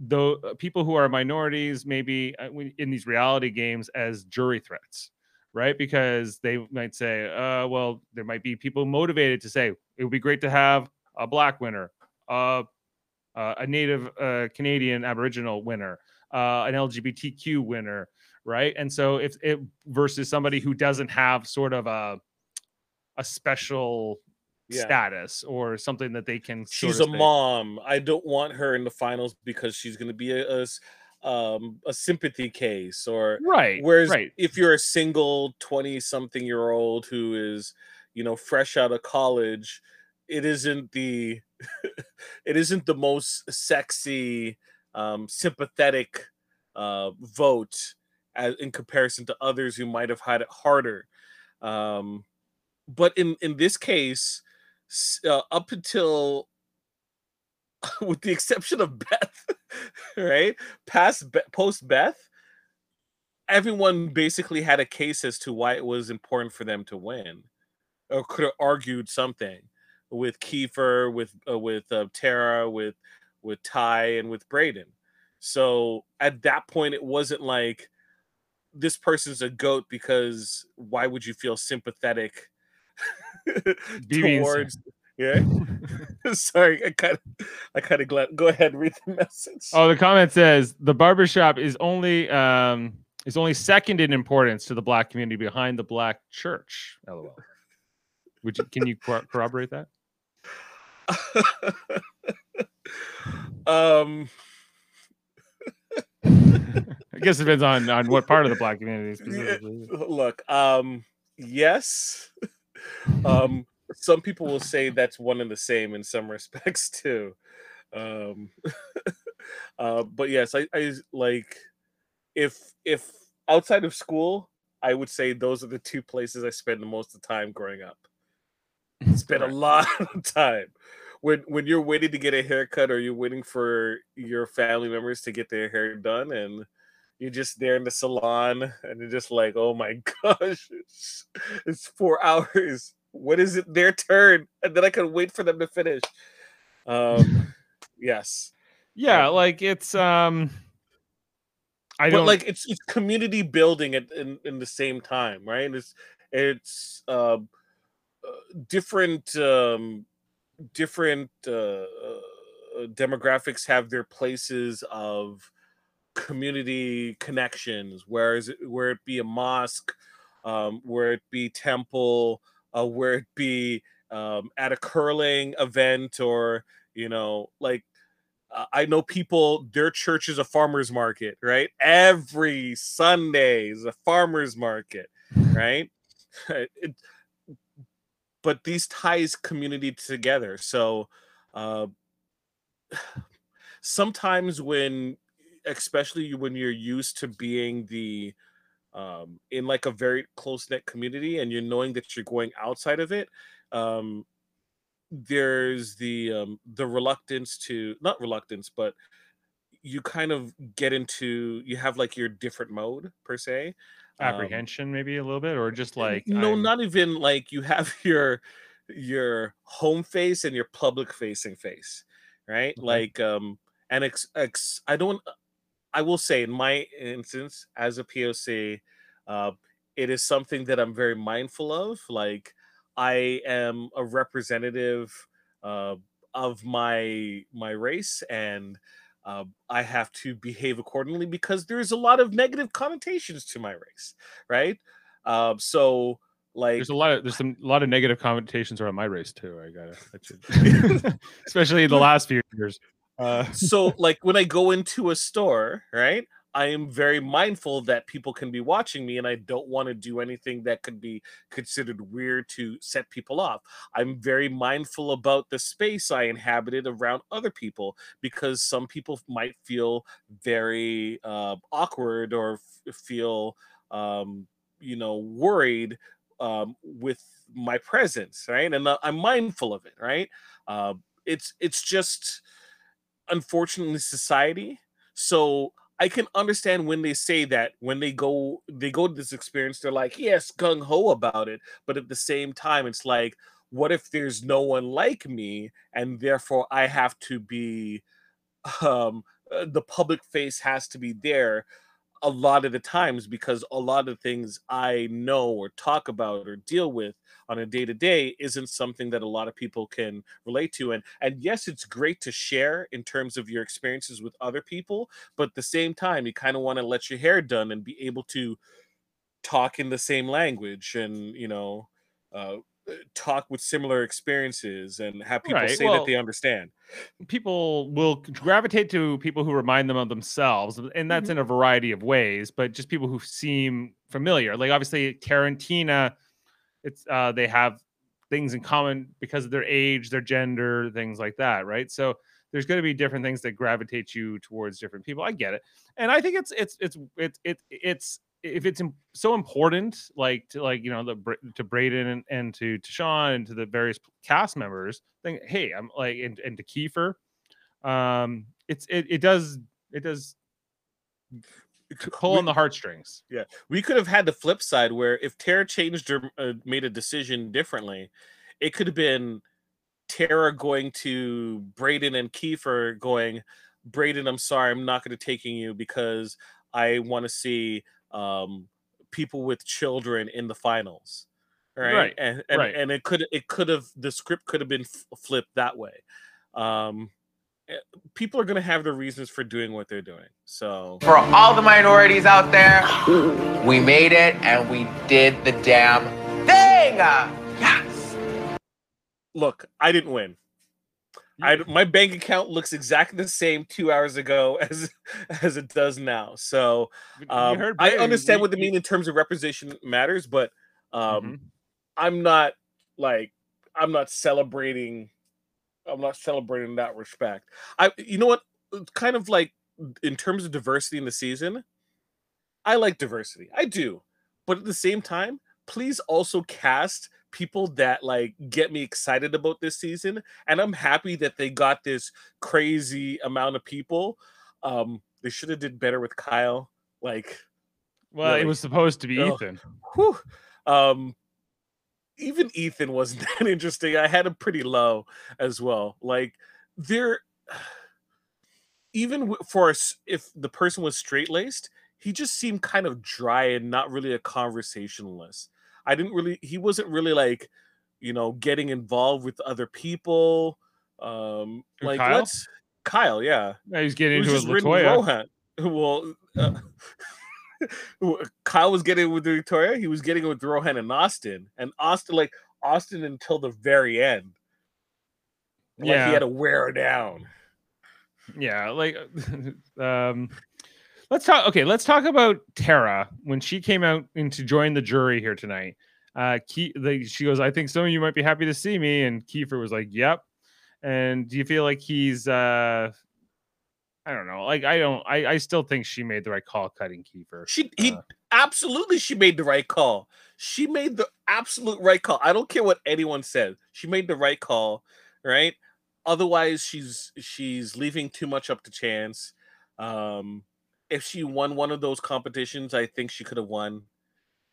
A: the uh, people who are minorities maybe uh, in these reality games as jury threats right? Because they might say uh well there might be people motivated to say it would be great to have a black winner uh, a native uh canadian aboriginal winner uh an lgbtq winner right and so if it versus somebody who doesn't have sort of a a special
C: Yeah.
A: status or something that they can
C: she's a mom. I don't want her in the finals because she's going to be a, a um a sympathy case or
A: right
C: whereas
A: right
C: if you're a single 20 something year old who is you know fresh out of college it isn't the it isn't the most sexy um sympathetic uh vote as, in comparison to others who might have had it harder um but in in this case uh, up until with the exception of Beth, right? Past Be- post Beth, everyone basically had a case as to why it was important for them to win, or could have argued something with Kiefer, with uh, with uh, Tara, with with Ty, and with Breydon. So at that point, it wasn't like this person's a goat because why would you feel sympathetic
A: BB and C.
C: towards? Yeah. Sorry, I kind of, I kind of glad. Go ahead, read the message.
A: Oh, the comment says the barbershop is only um is only second in importance to the black community behind the black church. LOL. Would you can you corroborate that?
C: um,
A: guess it depends on on what part of the black community specifically.
C: look, um, yes. Um, some people will say that's one and the same in some respects too. Um, uh, but yes, I, I like if if outside of school, I would say those are the two places I spend the most of the time growing up. Spend a lot of time when when you're waiting to get a haircut or you're waiting for your family members to get their hair done and you're just there in the salon and you're just like oh my gosh it's, it's four hours. What is it their turn? And then i can wait for them to finish. Um yes.
A: Yeah, like it's um I
C: but
A: don't
C: like it's it's community building at in, in the same time right? It's it's um uh, different um different uh, uh demographics have their places of community connections whereas it- where it be a mosque um where it be temple uh where it be um at a curling event or you know like uh, I know people, their church is a farmer's market, right? Every Sunday is a farmer's market, right? It- but these ties community together. So uh, sometimes when, especially when you're used to being the, um, in like a very close knit community and you're knowing that you're going outside of it, um, there's the um the reluctance to not reluctance but you kind of get into you have like your different mode per se Um,
A: apprehension maybe a little bit or just like
C: no
A: I'm-
C: not even like you have your your home face and your public facing face right
A: Okay.
C: like um and ex, ex i don't I will say, in my instance, as a POC, uh, it is something that I'm very mindful of. Like, I am a representative uh, of my my race, and uh, I have to behave accordingly because there's a lot of negative connotations to my race, right? Uh, so, like,
A: There's a lot of there's some a lot of negative connotations around my race too. I gotta, I should, especially in the last few years. Uh,
C: so like when I go into a store, right? I am very mindful that people can be watching me and I don't want to do anything that could be considered weird to set people off. I'm very mindful about the space I inhabited around other people because some people might feel very uh, awkward or f- feel, um, you know, worried um, with my presence, right? And uh, I'm mindful of it, right? Uh, it's it's just unfortunately society. So I can understand when they say that when they go they go to this experience, they're like, yes, gung ho about it. But at the same time, it's like, what if there's no one like me, and therefore I have to be um uh, the public face has to be there a lot of the times because a lot of things I know or talk about or deal with on a day to day isn't something that a lot of people can relate to and and yes it's great to share in terms of your experiences with other people but at the same time you kind of want to let your hair done and be able to talk in the same language and you know uh, talk with similar experiences and have people
A: Right,
C: say
A: well-
C: that they understand.
A: people will gravitate to people who remind them of themselves and that's in a variety of ways but just people who seem familiar like obviously Tarantina it's uh they have things in common because of their age their gender things like that right? So there's going to be different things that gravitate you towards different people i get it and i think it's it's it's it's it's it's if it's so important like to like you know the to Breydon and, and to to Sean and to the various cast members then hey i'm like and, and to Kiefer um it's it, it does it does pull on the heartstrings.
C: Yeah, we could have had the flip side where if Tara changed or uh, made a decision differently, it could have been Tara going to Breydon and Kiefer going, Breydon, I'm sorry, I'm not going to taking you because I want to see um, people with children in the finals. Right.
A: Right,
C: And and,
A: right.
C: and it could it could have the script could have been f- flipped that way. Um eh, people are going to have their reasons for doing what they're doing. So
E: For all the minorities out there, we made it and we did the damn thing. Yes.
C: look, I didn't win. I my bank account looks exactly the same two hours ago as as it does now. So um, I understand
A: you-
C: what they mean in terms of representation matters, but um,
A: Mhm.
C: I'm not like I'm not celebrating. I'm not celebrating that respect. I you know what? Kind of like in terms of diversity in the season, I like diversity. I do, but at the same time, please also cast people that like get me excited about this season. And I'm happy that they got this crazy amount of people. Um, they should have did better with Kyle. Like,
A: well it was supposed to be
C: Oh.
A: Ethan
C: whew. Um, even Ethan wasn't that interesting. I had him pretty low as well. Like there, even for us, if the person was straight laced, he just seemed kind of dry and not really a conversationalist. I didn't really. He wasn't really like, you know, getting involved with other people. Um,
A: Who,
C: like
A: Kyle?
C: let's Kyle, yeah.
A: Yeah, he's
C: He
A: getting
C: was
A: into
C: just
A: it with
C: ridden
A: Latoya.
C: Well, uh, Kyle was getting it with Victoria. He was getting with Rohan and Austin, and Austin like Austin until the very end. Like
A: Yeah.
C: he had to wear her down.
A: yeah like um let's talk okay let's talk about tara when she came out and to join the jury here tonight uh Ke- the, she goes i think some of you might be happy to see me and kiefer was like yep and do you feel like he's uh i don't know like i don't i i still think she made the right call cutting kiefer
C: She he
A: Uh.
C: absolutely she made the right call. She made the absolute right call. I don't care what anyone says. She made the right call, right? Otherwise, she's she's leaving too much up to chance. Um, if she won one of those competitions, I think she could have won.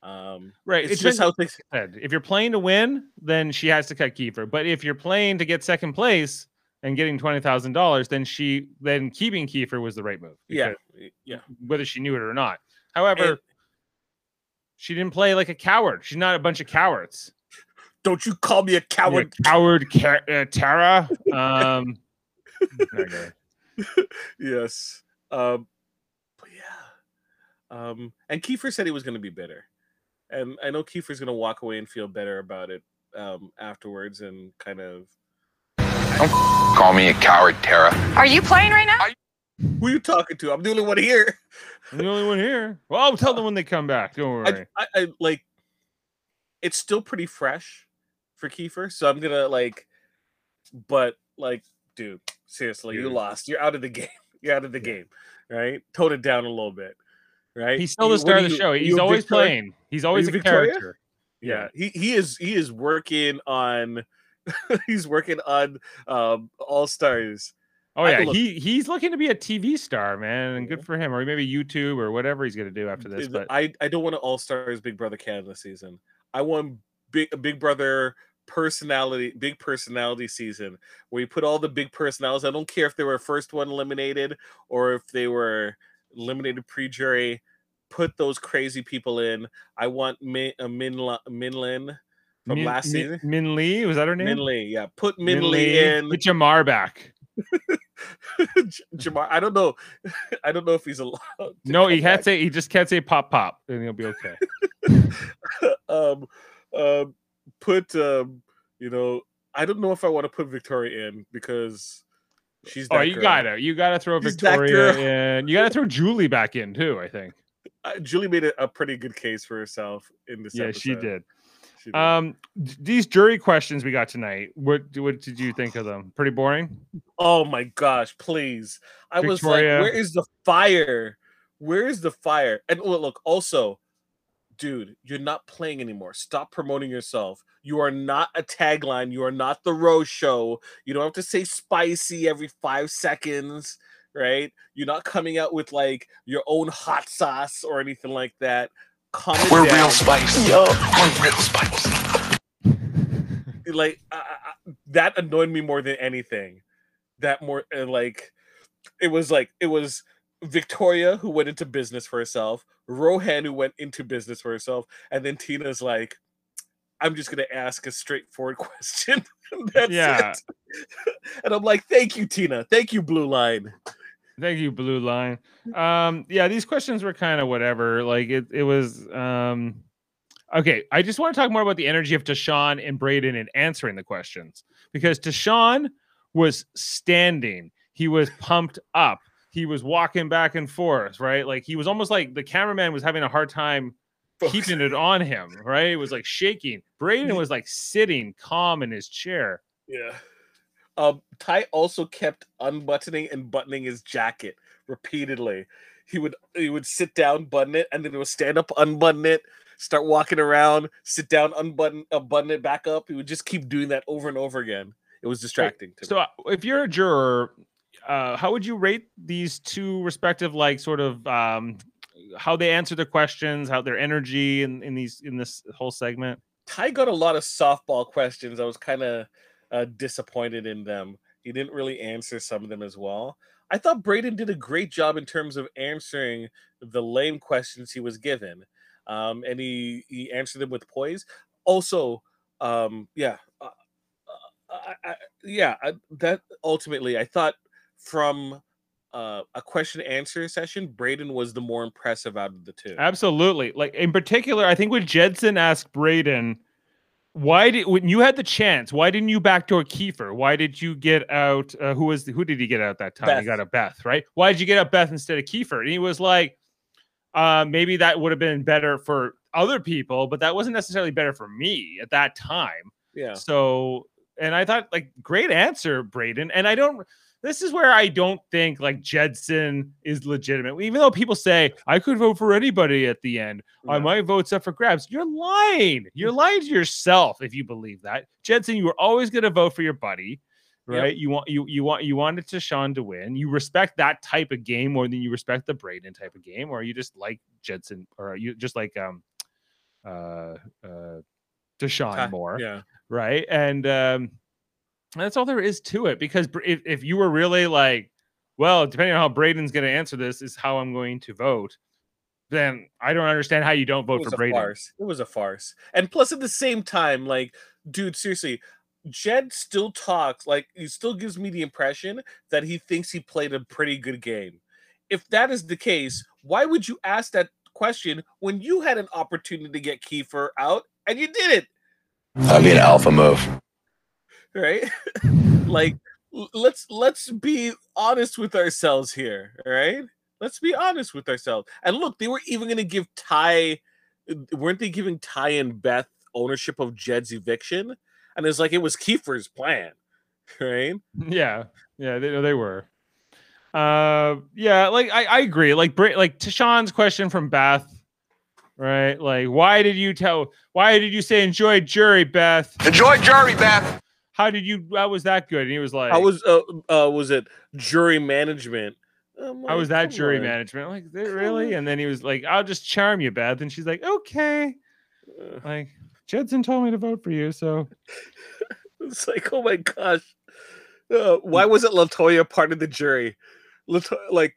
C: Um,
A: right
C: it's, just how things.
A: said. if you're playing to win then she has to cut kiefer but if you're playing to get second place and getting twenty thousand dollars, then she then keeping Kiefer was the right move.
C: Yeah,
A: because
C: yeah.
A: whether she knew it or not. However, she didn't play like a coward. She's not a bunch of cowards.
C: Don't you call me a coward?
A: coward, Ca- uh, Tara. Um, okay.
C: yes. Um. Um, and Kiefer said he was going to be bitter, and I know Kiefer's going to walk away and feel better about it um, afterwards, and kind of.
B: Don't Call me a coward, Tara.
F: Are you playing right now?
C: Who are you talking to? I'm the only one here.
A: I'm the only one here. Well, I'll tell them when they come back. Don't worry.
C: I, I, I like. It's still pretty fresh for Kiefer, so I'm gonna like. But like, dude, seriously, you lost. You're out of the game. You're out of the game, right? Tone it down a little bit, right?
A: He's still the star
C: are
A: of the show. He's always
C: Victoria?
A: playing. He's always a
C: Victoria?
A: character.
C: yeah he, he is he is working on he's working on um all stars
A: Oh
C: I-
A: yeah,
C: look-
A: he he's looking to be a TV star, man, and good for him. Or maybe YouTube or whatever he's gonna do after this. But
C: i i don't want an all stars big brother canada season i want big big brother personality big personality season where you put all the big personalities i don't care if they were first one eliminated or if they were eliminated pre-jury put those crazy people in i want min uh, min, La- minlin from
A: Min,
C: last
A: Min-
C: season
A: Min Lee was that her name?
C: min lee yeah put
A: Min
C: min lee in
A: Get Jamar back.
C: Jamar, I don't know. I don't know if he's allowed.
A: No, he can't
C: back.
A: say. He just can't say pop pop, and he'll be okay.
C: um, um, put um, you know, I don't know if I want to put Victoria in because she's.
A: Oh, you
C: girl.
A: gotta, you gotta throw
C: She's
A: Victoria in. You gotta throw Julie back in too. I think.
C: Uh, Julie made a, a pretty good case for herself in this.
A: Yeah, she did.
C: She did.
A: Um, d- these jury questions we got tonight. What what did you think of them? Pretty boring.
C: oh my gosh! Please, I was like, "Where is the fire? Where is the fire?" And look, also, dude, you're not playing anymore. Stop promoting yourself. You are not a tagline. You are not the Rose Show. You don't have to say spicy every five seconds, right? You're not coming out with like your own hot sauce or anything like that. Calm
B: We're
C: down.
B: real spice. Yo. We're real spice.
C: like I, I, that annoyed me more than anything. That more uh, like it was like it was Victoria who went into business for herself, Rohan who went into business for herself, and then Tina's like, "I'm just gonna ask a straightforward question." That's
A: Yeah.
C: it. and I'm like, "Thank you, Tina. Thank you, Blue Line."
A: Thank you, Blue Line. Um, yeah, these questions were kind of whatever. Like it, it was. Um, okay, I just want to talk more about the energy of Tychon and Breydon in answering the questions because Tychon was standing. He was pumped up. He was walking back and forth, right? Like he was almost like the cameraman was having a hard time keeping it on him, right? It was like shaking. Breydon was like sitting calm in his chair.
C: Yeah. Um, Ty also kept unbuttoning and buttoning his jacket repeatedly. He would he would sit down, button it, and then he would stand up, unbutton it, start walking around, sit down, unbutton, uh, button it back up. He would just keep doing that over and over again. It was distracting. To me.
A: So, uh, if you're a juror, uh, how would you rate these two respective, like, sort of, um, how they answer the questions, how their energy in, in these in this whole segment?
C: Ty got a lot of softball questions. I was kind of uh, disappointed in them. He didn't really answer some of them as well. I thought Breydon did a great job in terms of answering the lame questions he was given, um, and he he answered them with poise. Also, um, yeah, uh, uh, I, I, yeah, I, that ultimately I thought from uh, a question answer session, Breydon was the more impressive out of the two.
A: Absolutely. Like in particular, I think when Jedson asked Breydon, why did when you had the chance, why didn't you backdoor Kiefer? Why did you get out? Uh, who was who did he get out that time? He
C: Beth.
A: got a Beth, right? Why did you get out Beth instead of Kiefer? And he was like, uh, maybe that would have been better for other people, but that wasn't necessarily better for me at that time.
C: Yeah.
A: So, and I thought like great answer, Breydon. And I don't. This is where I don't think like Jedson is legitimate. Even though people say I could vote for anybody at the end, I might vote up for grabs. You're lying. You're lying to yourself if you believe that. Jedson, you were always going to vote for your buddy,
C: Yep.
A: right? You want you you want you wanted to Sean to win. You respect that type of game more than you respect the Breydon type of game, or you just like Jedson, or you just like um uh uh
C: Tychon
A: more
C: Yeah.
A: right? And um, That's all there is to it. Because if, if you were really like, well, depending on how Breydon's going to answer this, is how I'm going to vote, then I don't understand how you don't
C: It
A: vote
C: was
A: for
C: a
A: Breydon.
C: farce. It was a farce. And plus, at the same time, like, dude, seriously, Jed still talks like he still gives me the impression that he thinks he played a pretty good game. If that is the case, why would you ask that question when you had an opportunity to get Kiefer out and you did it?
B: That'd be an alpha move.
C: Right? like let's let's be honest with ourselves here, right? Let's be honest with ourselves. And look, they were even going to give Ty weren't they giving Ty and Beth ownership of Jed's eviction? And it's like it was Kiefer's plan, right?
A: Yeah, yeah, they they were. Uh, yeah, like I, I agree. Like Bra- like Tychon's question from Beth, right? Like, why did you tell? Why did you say enjoy jury, Beth?
B: Enjoy jury, Beth.
A: How did you? How was that good? And he was like,
C: "I was uh, uh was it jury management? I'm
A: how was that jury
C: on.
A: management? I'm like, really? And then he was like, I'll just charm you, Beth. And she's like, okay. Like, Jedson told me to vote for you, so
C: It's like, oh my gosh. Uh, why wasn't Latoya part of the jury? Lato- like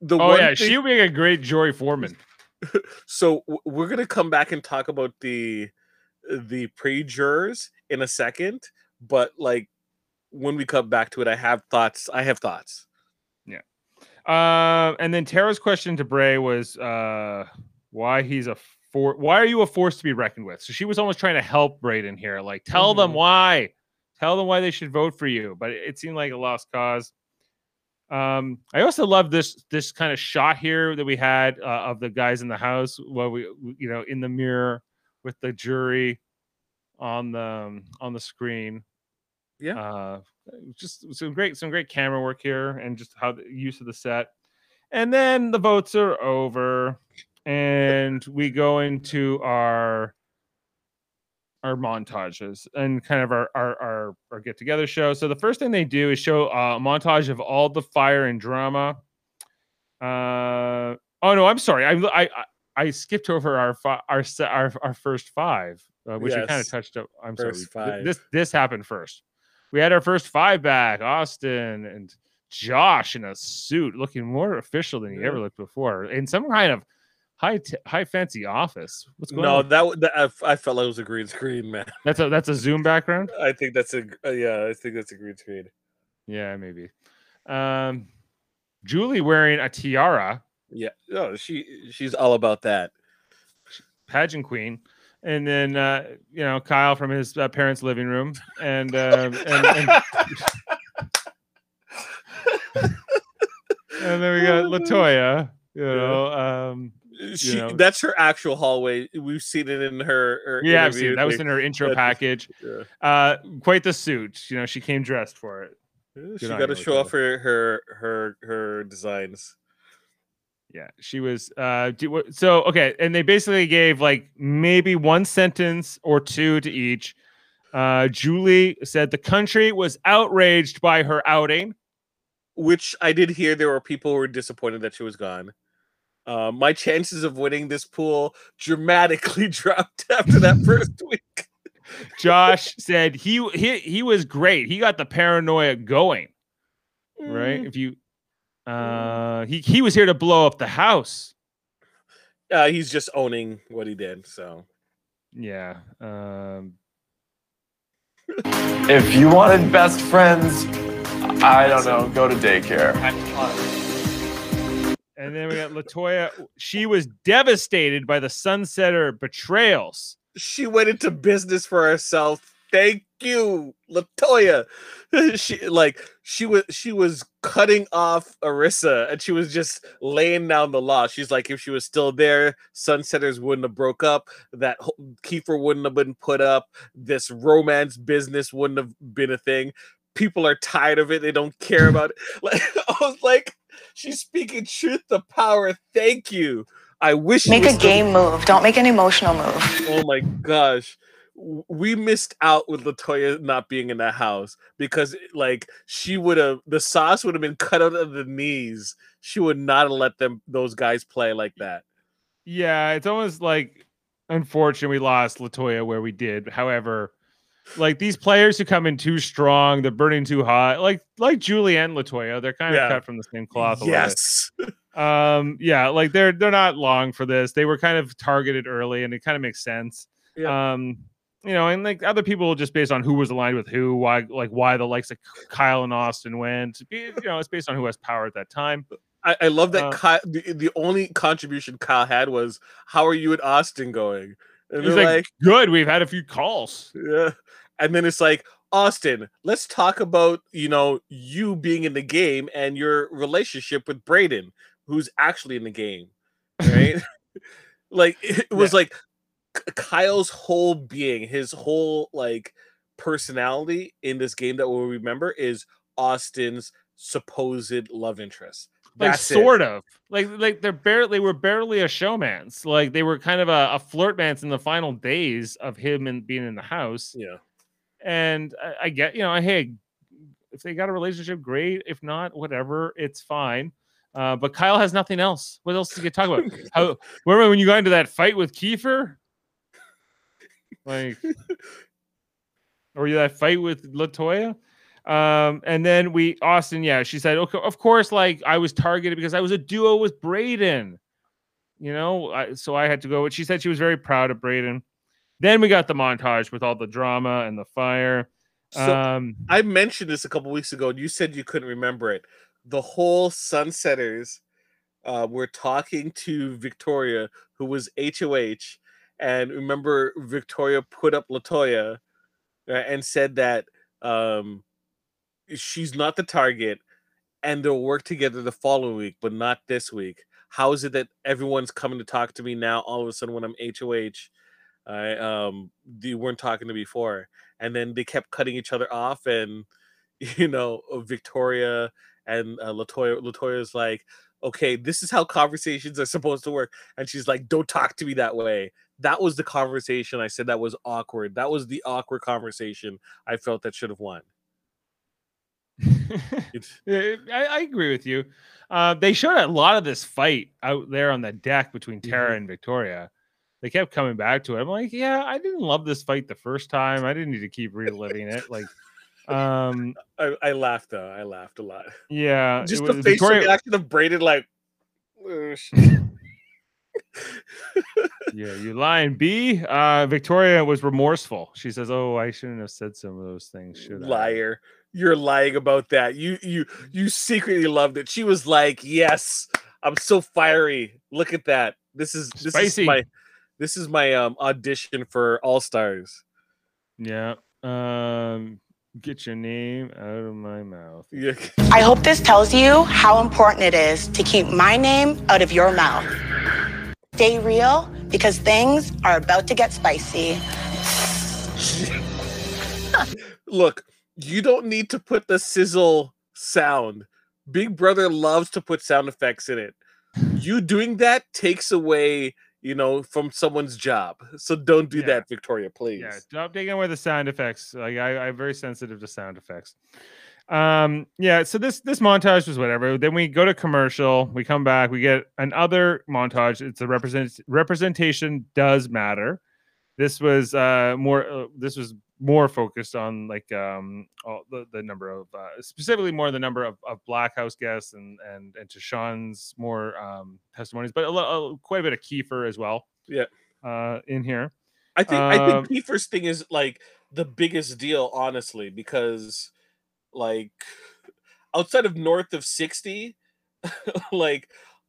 C: the
A: oh
C: one
A: yeah,
C: thing-
A: she would make a great jury foreman.
C: so w- we're gonna come back and talk about the the pre-jurors in a second but like when we come back to it i have thoughts i have thoughts Yeah.
A: Uh, and then Tara's question to Bray was uh, why he's a for why are you a force to be reckoned with? So she was almost trying to help Breydon here, like tell them
C: Mhm.
A: why, tell them why they should vote for you. But it seemed like a lost cause. Um, I also love this this kind of shot here that we had uh, of the guys in the house while we you know in the mirror with the jury on the um, on the screen.
C: Yeah.
A: Uh, just some great some great camera work here and just how the use of the set. And then the votes are over and we go into our our montages and kind of our our our, our get together show. So the first thing they do is show uh, a montage of all the fire and drama. Uh oh no, I'm sorry. I I I, skipped over our fi- our our our first five, uh, which we kind of touched up. I'm
C: First
A: sorry.
C: five.
A: This this happened first. We had our first five back, Austin and Josh in a suit, looking more official than he
C: Yeah.
A: ever looked before, in some kind of high t- high fancy office. What's going
C: no
A: on?
C: that, w- that I, felt like it was a green screen man
A: That's a that's a Zoom background.
C: i think that's a uh, yeah i think that's a green screen
A: Yeah, maybe. Um, Julie wearing a tiara,
C: yeah no she she's all about that
A: pageant queen, and then uh, you know Kyle from his uh, parents' living room, and um, and, and and then we got Latoya. You know, um,
C: she
A: know-
C: that's her actual hallway we've seen it in her, her
A: yeah, I've seen that was in her intro
C: That's-
A: package.
C: Yeah.
A: Uh, quite the suit. You know, she came dressed for it.
C: She got to show off her her her her designs
A: Yeah, she was. Uh, do, so okay, and they basically gave like maybe one sentence or two to each. Uh, Julie said the country was outraged by her outing.
C: which I did hear there were people who were disappointed that she was gone. Uh, my chances of winning this pool dramatically dropped after that first week.
A: Josh said he he he was great. He got the paranoia going. Right?
C: Mm,
A: If you, uh, he he was here to blow up the house.
C: Uh, he's just owning what he did. So
A: Yeah. Um,
G: If you wanted best friends, I don't know, go to daycare.
A: and then we got Latoya. She was devastated by the Sunsetter betrayals.
C: she went into business for herself. Thank you, Latoya. she like she was she was cutting off Arisa and she was just laying down the law. She's like, if she was still there, Sunsetters wouldn't have broke up. That Kiefer wouldn't have been put up. This romance business wouldn't have been a thing. People are tired of it. They don't care about it. Like I was like, she's speaking truth to power. Thank you. I wish
H: Make a game move. Don't make an emotional move.
C: Oh my gosh. We missed out with Latoya not being in the house because like she would have the sauce would have been cut out of the knees. She would not have let them those guys play like that.
A: Yeah, it's almost like unfortunate we lost Latoya where we did. However, like these players who come in too strong, they're burning too hot. Like like Julie and Latoya, they're kind of
C: Yeah.
A: cut from the same cloth.
C: Yes.
A: Um, yeah, like they're they're not long for this. They were kind of targeted early, and it kind of makes sense.
C: Yeah.
A: Um, you know, and like other people just based on who was aligned with who, why like why the likes of Kyle and Austin went. You know, it's based on who has power at that time.
C: I, I love that
A: Uh,
C: Kyle, the, the only contribution Kyle had was, How are you and Austin going? And
A: He's like,
C: like,
A: good, we've had a few calls.
C: Yeah. And then it's like, Austin, let's talk about, you know, you being in the game and your relationship with Breydon, who's actually in the game. Right? like it was like K- Kyle's whole being, his whole like personality in this game that we'll remember is Austin's supposed love interest.
A: like
C: That's it.
A: sort of like like they're barely they were barely a showmance like they were kind of a, a flirtmance in the final days of him and being in the house
C: Yeah.
A: and I, I get you know hey if they got a relationship great if not whatever it's fine uh, but Kyle has nothing else. What else did you talk about? How remember when you got into that fight with Kiefer? Like, or you that fight with Latoya? Um, and then we Austin, yeah, she said, okay, of course, like I was targeted because I was a duo with Breydon, you know, I, so I had to go. But she said she was very proud of Breydon. Then we got the montage with all the drama and the fire.
C: So
A: um,
C: I mentioned this a couple weeks ago, and you said you couldn't remember it. The whole Sunsetters uh, were talking to Victoria, who was HOH, and remember Victoria put up Latoya uh, and said that um, she's not the target, and they'll work together the following week, but not this week. How is it that everyone's coming to talk to me now? All of a sudden, when I'm HOH, I um, they weren't talking to me before and then they kept cutting each other off and you know victoria and uh, latoya latoya's like okay this is how conversations are supposed to work and she's like don't talk to me that way that was the conversation i said that was awkward that was the awkward conversation i felt that should have won
A: I, I agree with you. Uh, they showed a lot of this fight out there on the deck between Tara and Victoria. They kept coming back to it. I'm like, yeah, I didn't love this fight the first time. I didn't need to keep reliving it. Like, um,
C: I, I laughed though i laughed a lot
A: yeah,
C: just
A: was-
C: the facial
A: Victoria-
C: reaction of Breydon like "Uh, sh-
A: yeah, you lying, B. Uh, Victoria was remorseful. She says, "Oh, I shouldn't have said some of those things." Should I?"
C: liar you're lying about that you you you secretly loved it she was like yes i'm so fiery look at that this is this
A: Spicy.
C: is my this is my um audition for all stars
A: Yeah. Um, get your name out of my mouth.
C: yeah
H: I hope this tells you how important it is to keep my name out of your mouth. Stay real because things are about to get spicy.
C: look you don't need to put the sizzle sound big brother loves to put sound effects in it you doing that takes away you know from someone's job so don't do
A: Yeah.
C: that victoria please
A: Yeah, stop taking away the sound effects. Like I, I'm very sensitive to sound effects. Um, yeah. So this this montage was whatever. Then we go to commercial. We come back. We get another montage. It's a represent representation does matter. This was uh more. Uh, this was more focused on like um all the, the number of uh, specifically more the number of, of black house guests and and and to Sean's more um testimonies, but a, a, quite a bit of Kiefer as well.
C: Yeah.
A: Uh, in here.
C: I think I
A: Um,
C: think Kiefer's thing is like the biggest deal, honestly, because like outside of north of 60, like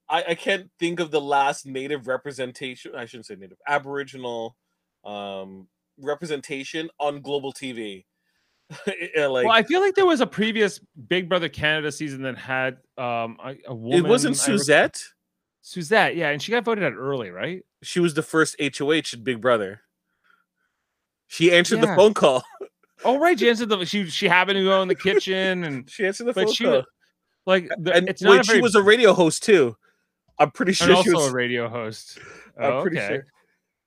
C: I, I can't think of the last native representation. I shouldn't say native, aboriginal um representation on global TV. Yeah, like
A: well, I feel like there was a previous Big Brother Canada season that had um a, a woman.
C: it wasn't
A: I re-
C: Suzette.
A: Suzette, yeah, and she got voted out early, right?
C: She was the first HOH at Big Brother. She answered the phone call.
A: Oh, right. She answered the. She she happened to go in the kitchen and
C: She answered the
A: but
C: phone
A: she
C: call.
A: like the,
C: and
A: it's not
C: wait,
A: a
C: she was a radio host too. I'm pretty
A: and
C: sure
A: also
C: was.
A: a radio host.
C: I'm
A: Oh,
C: pretty
A: okay.
C: sure.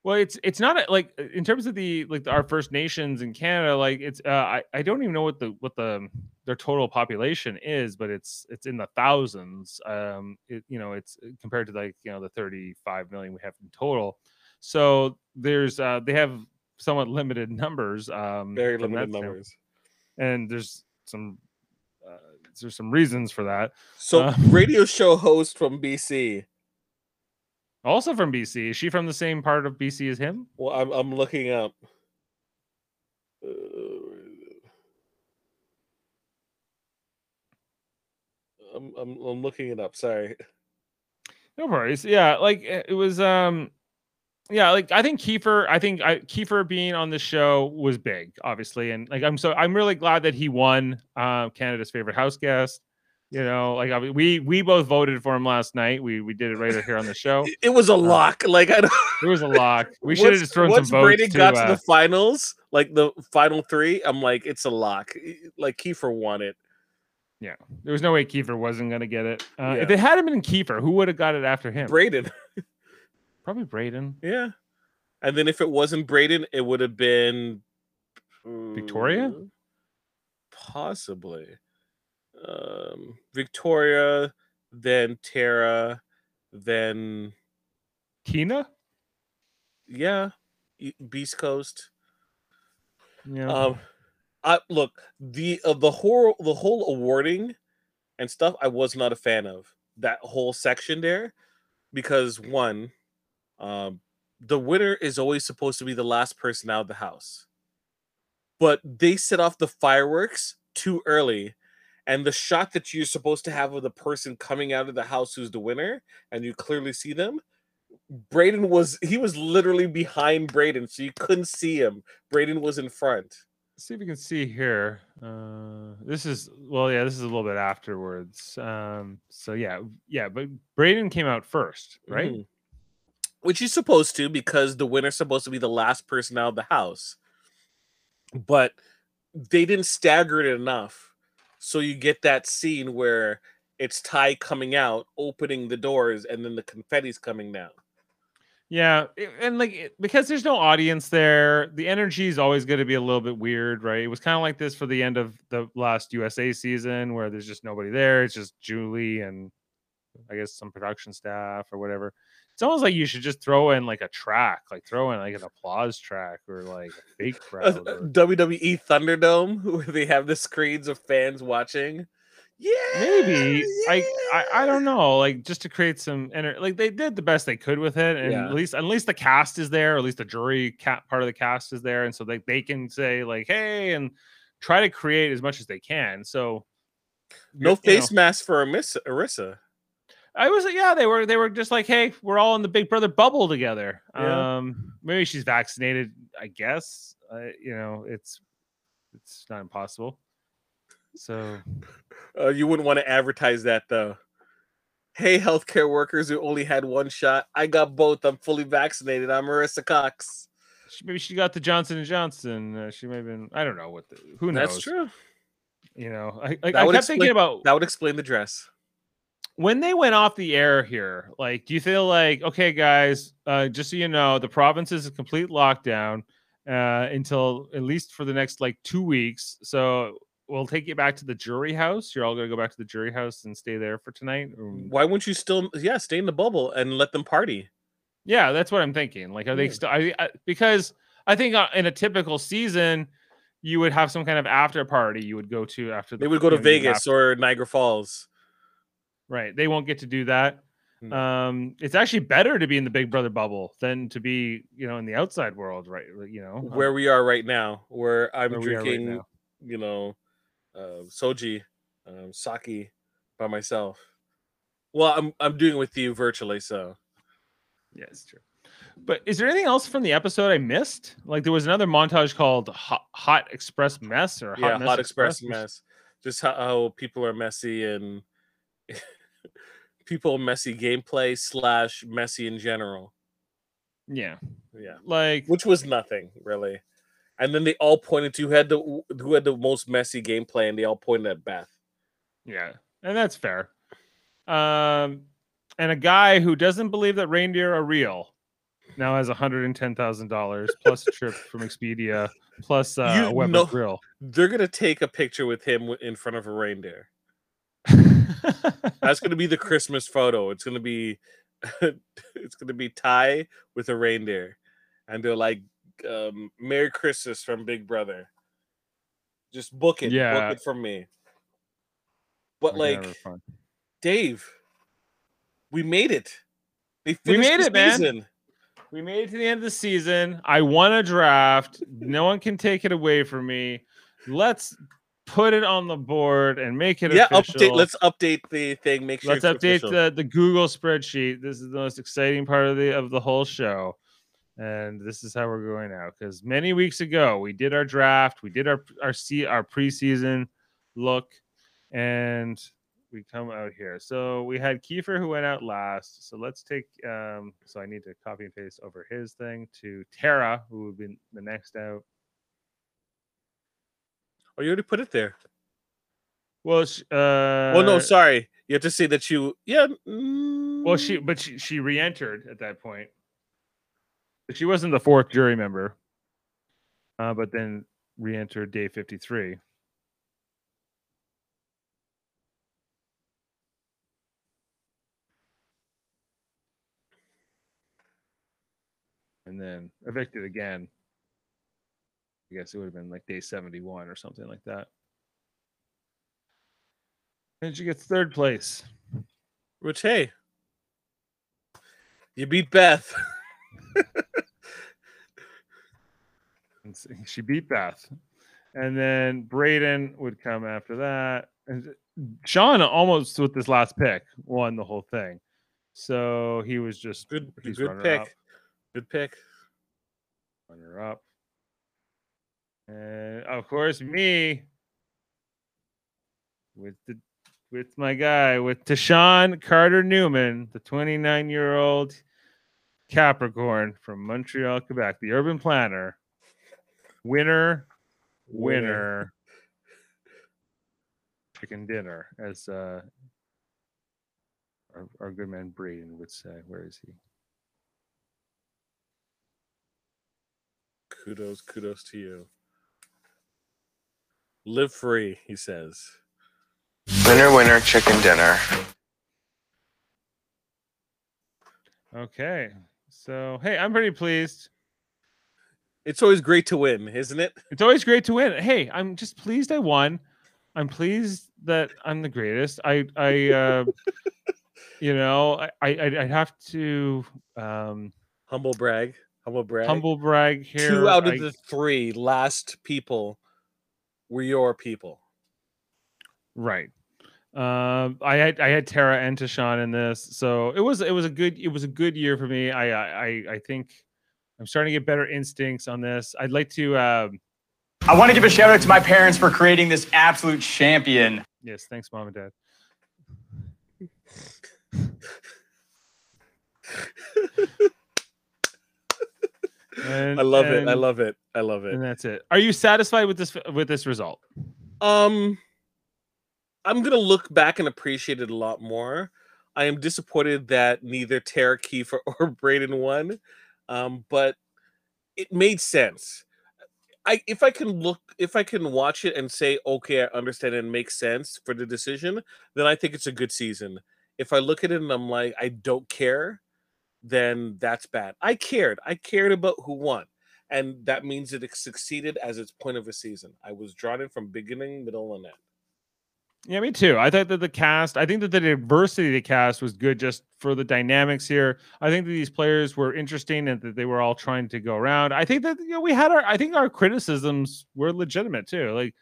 A: Well, it's it's not a, like in terms of the like our First Nations in Canada. Like it's uh, I I don't even know what the what the their total population is, but it's it's in the thousands. Um, it, you know, it's compared to like you know the thirty five million we have in total. So there's uh they have somewhat limited numbers. Um,
C: Very limited numbers.
A: and there's some uh, there's some reasons for that.
C: So
A: Uh,
C: radio show host from BC.
A: Also from BC. Is she from the same part of BC as him?
C: Well, I'm I'm looking up. Uh, I'm, I'm I'm looking it up. Sorry.
A: No worries. Yeah, like it it was um yeah, like I think Kiefer, I think I, Kiefer being on the show was big, obviously, and like I'm so I'm really glad that he won uh, Canada's favorite house guest. You know, like I mean, we we both voted for him last night. We we did it right here on the show.
C: It- was a lock. Like I don't.
A: It was a lock. We should have just thrown some votes.
C: Brady
A: to,
C: got to
A: uh,
C: the finals, like the final three, I'm like, it's a lock. Like Kiefer won it.
A: yeah, there was no way Kiefer wasn't gonna get it. Uh,
C: Yeah.
A: If it hadn't been Kiefer, who would have got it after him?
C: Breydon.
A: Probably Breydon.
C: Yeah. And then if it wasn't Breydon, it would have been
A: Victoria?
C: uh, Possibly. Um Victoria, then Tara, then
A: Tina.
C: yeah, Beast Coast.
A: Yeah.
C: Um I look, the uh, the whole the whole awarding and stuff I was not a fan of. That whole section there because one um the winner is always supposed to be the last person out of the house. But they set off the fireworks too early. And the shot that you're supposed to have of the person coming out of the house who's the winner, and you clearly see them. Breydon was he was literally behind Breydon, so you couldn't see him. Breydon was in front.
A: see if we can see here. Uh, this is well, yeah, this is a little bit afterwards. Um, so yeah, yeah, but Breydon came out first, right?
C: Mhm. Which he's supposed to because the winner's supposed to be the last person out of the house. But they didn't stagger it enough. So you get that scene where it's Ty coming out, opening the doors, and then the confetti's coming down.
A: Yeah, and like because there's no audience there, the energy is always going to be a little bit weird, right? It was kind of like this for the end of the last USA season, where there's just nobody there. It's just Julie and I guess some production staff or whatever. It's almost like you should just throw in like a track, like throw in like an applause track or like a fake crowd. or-
C: WWE Thunderdome where they have the screens of fans watching. Yeah,
A: maybe I, I I don't know like just to create some ener- like they did the best they could with it and
C: Yeah.
A: at least at least the cast is there or at least the jury cat part of the cast is there and so they, they can say like hey and try to create as much as they can so
C: No
A: you know,
C: face mask for Arisa.
A: I was yeah they were they were just like hey we're all in the Big Brother bubble together
C: Yeah.
A: um maybe she's vaccinated I guess uh, you know it's it's not impossible so
C: Uh, you wouldn't want to advertise that though. Hey, healthcare workers who only had one shot. I got both. I'm fully vaccinated. I'm Marissa Cox.
A: she, maybe she got the Johnson and Johnson. Uh, she may have been. I don't know what. The, who knows?
C: That's true.
A: You know, I, I, I kept thinking about
C: That would explain the dress.
A: When they went off the air here. Like, do you feel like, okay, guys, uh, just so you know, the province is a complete lockdown uh, until at least for the next like two weeks. So we'll take you back to the jury house. You're all gonna go back to the jury house and stay there for tonight.
C: Why wouldn't you still, yeah, stay in the bubble and let them party?
A: Yeah, that's what I'm thinking. Like, are they still? I, I, because I think uh, in a typical season, you would have some kind of after party you would go to after the
C: They would go to
A: you know, you would
C: Vegas or Niagara Falls.
A: Right. They won't get to do that.
C: No.
A: Um, it's actually better to be in the Big Brother bubble than to be, you know, in the outside world, right? You know, um,
C: Where we are right now, where I'm
A: where are right
C: drinking, you know, uh, soji, um, sake by myself. Well, I'm I'm doing it with you virtually, so
A: Yeah, it's true. But is there anything else from the episode I missed? Like there was another montage called Hot, Hot Express Mess or Hot
C: yeah,
A: Mess
C: hot express
A: or-
C: mess. Just how, how people are messy and people messy gameplay slash messy in general.
A: Yeah.
C: Yeah,
A: Like
C: which was nothing really. And then they all pointed to who had the who had the most messy gameplay, and they all pointed at Beth.
A: Yeah, and that's fair. Um, and a guy who doesn't believe that reindeer are real now has hundred and ten thousand dollars plus a trip from Expedia plus uh,
C: You
A: a Weber
C: know-
A: grill.
C: They're gonna take a picture with him in front of a reindeer. That's gonna be the Christmas photo. It's gonna be it's gonna be Ty with a reindeer, and they're like um, Merry Christmas from Big Brother. Just book it.
A: Yeah.
C: Book it from me. But
A: We're
C: like. Dave, we made it.
A: We made it, man. We made it to the end of the season. I won a draft. no one can take it away from me. Let's put it on the board and make it
C: Yeah,
A: official.
C: update. Let's update the thing. Make sure
A: Let's update
C: official.
A: the, the Google spreadsheet. This is the most exciting part of the of the whole show. And this is how we're going now. Because many weeks ago we did our draft, we did our our see our preseason look, and we come out here. So we had Kiefer who went out last. So let's take um so I need to copy and paste over his thing to Tara, who would be the next out.
C: Oh, you already put it there.
A: Well, uh
C: well, no, sorry. You have to say that you. Yeah.
A: Well, she
C: mm,
A: but she she re-entered at that point. She wasn't the fourth jury member. Uh, but then re-entered day 53. And then evicted again. I guess it would have been like day 71 or something like that. And she gets third place.
C: Which hey, you beat Beth.
A: she beat Beth. And then Breydon would come after that. And Sean almost with this last pick won the whole thing. So he was just
C: Good, good pick.
A: up,
C: Good pick.
A: runner up. And of course, me with the with my guy with Tychon Carter Newman, the 29 year old Capricorn from Montreal, Quebec, the urban planner, winner, winner, chicken dinner, as uh, our, our good man Breydon would say. Where is he?
C: Kudos, kudos to you. Live free, he says.
E: Winner, winner, chicken dinner.
A: Okay. So, hey, I'm pretty pleased.
C: It's always great to win, isn't it?
A: It's always great to win. Hey, I'm just pleased I won. I'm pleased that I'm the greatest. I, I, uh, you know, I, I, I'd I'd have to um,
C: Humble brag. Humble brag.
A: humble brag here.
C: Two out of
A: I-
C: the three last people were your people.
A: Right. Um, I had I had Tara and Tychon in this, so it was it was a good it was a good year for me. I I I- I think I'm starting to get better instincts on this. I'd like to um,
I: I want to give a shout out to my parents for creating this absolute champion.
A: yes, thanks, mom and dad. And-
C: I love it. I love it. I love it.
A: And that's it. Are you satisfied with this with this result?
C: Um, I'm gonna look back and appreciate it a lot more. I am disappointed that neither Tara Kiefer or Breydon won, um, but it made sense. I if I can look, if I can watch it and say, okay, I understand and make sense for the decision, then I think it's a good season. If I look at it and I'm like, I don't care, then that's bad. I cared. I cared about who won and that means it succeeded as its point of a season. I was drawn in from beginning, middle, and end.
A: Yeah, me too. I thought that the cast, I think that the diversity of the cast was good just for the dynamics here. I think that these players were interesting and that they were all trying to go around. I think that you know we had our I think our criticisms were legitimate too. Like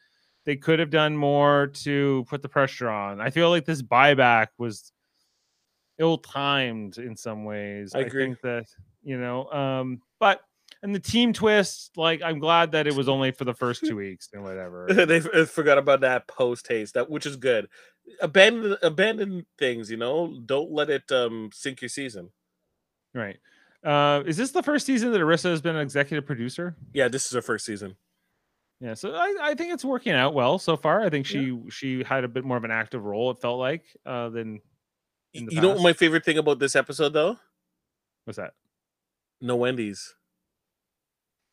A: they could have done more to put the pressure on. I feel like this buyback was ill-timed in some ways.
C: I agree.
A: think that, you know, um, but and the team twist, like I'm glad that it was only for the first two weeks and whatever.
C: they f- uh, forgot about that post haste, that which is good. Abandon abandon things, you know. Don't let it um sink your season.
A: Right. Uh, is this the first season that Arisa has been an executive producer?
C: Yeah, this is her first season.
A: Yeah, so I, I think it's working out well so far. I think she she had a bit more of an active role. It felt like uh, than in the
C: You know what my favorite thing about this episode though?
A: what's that?
C: No Wendy's.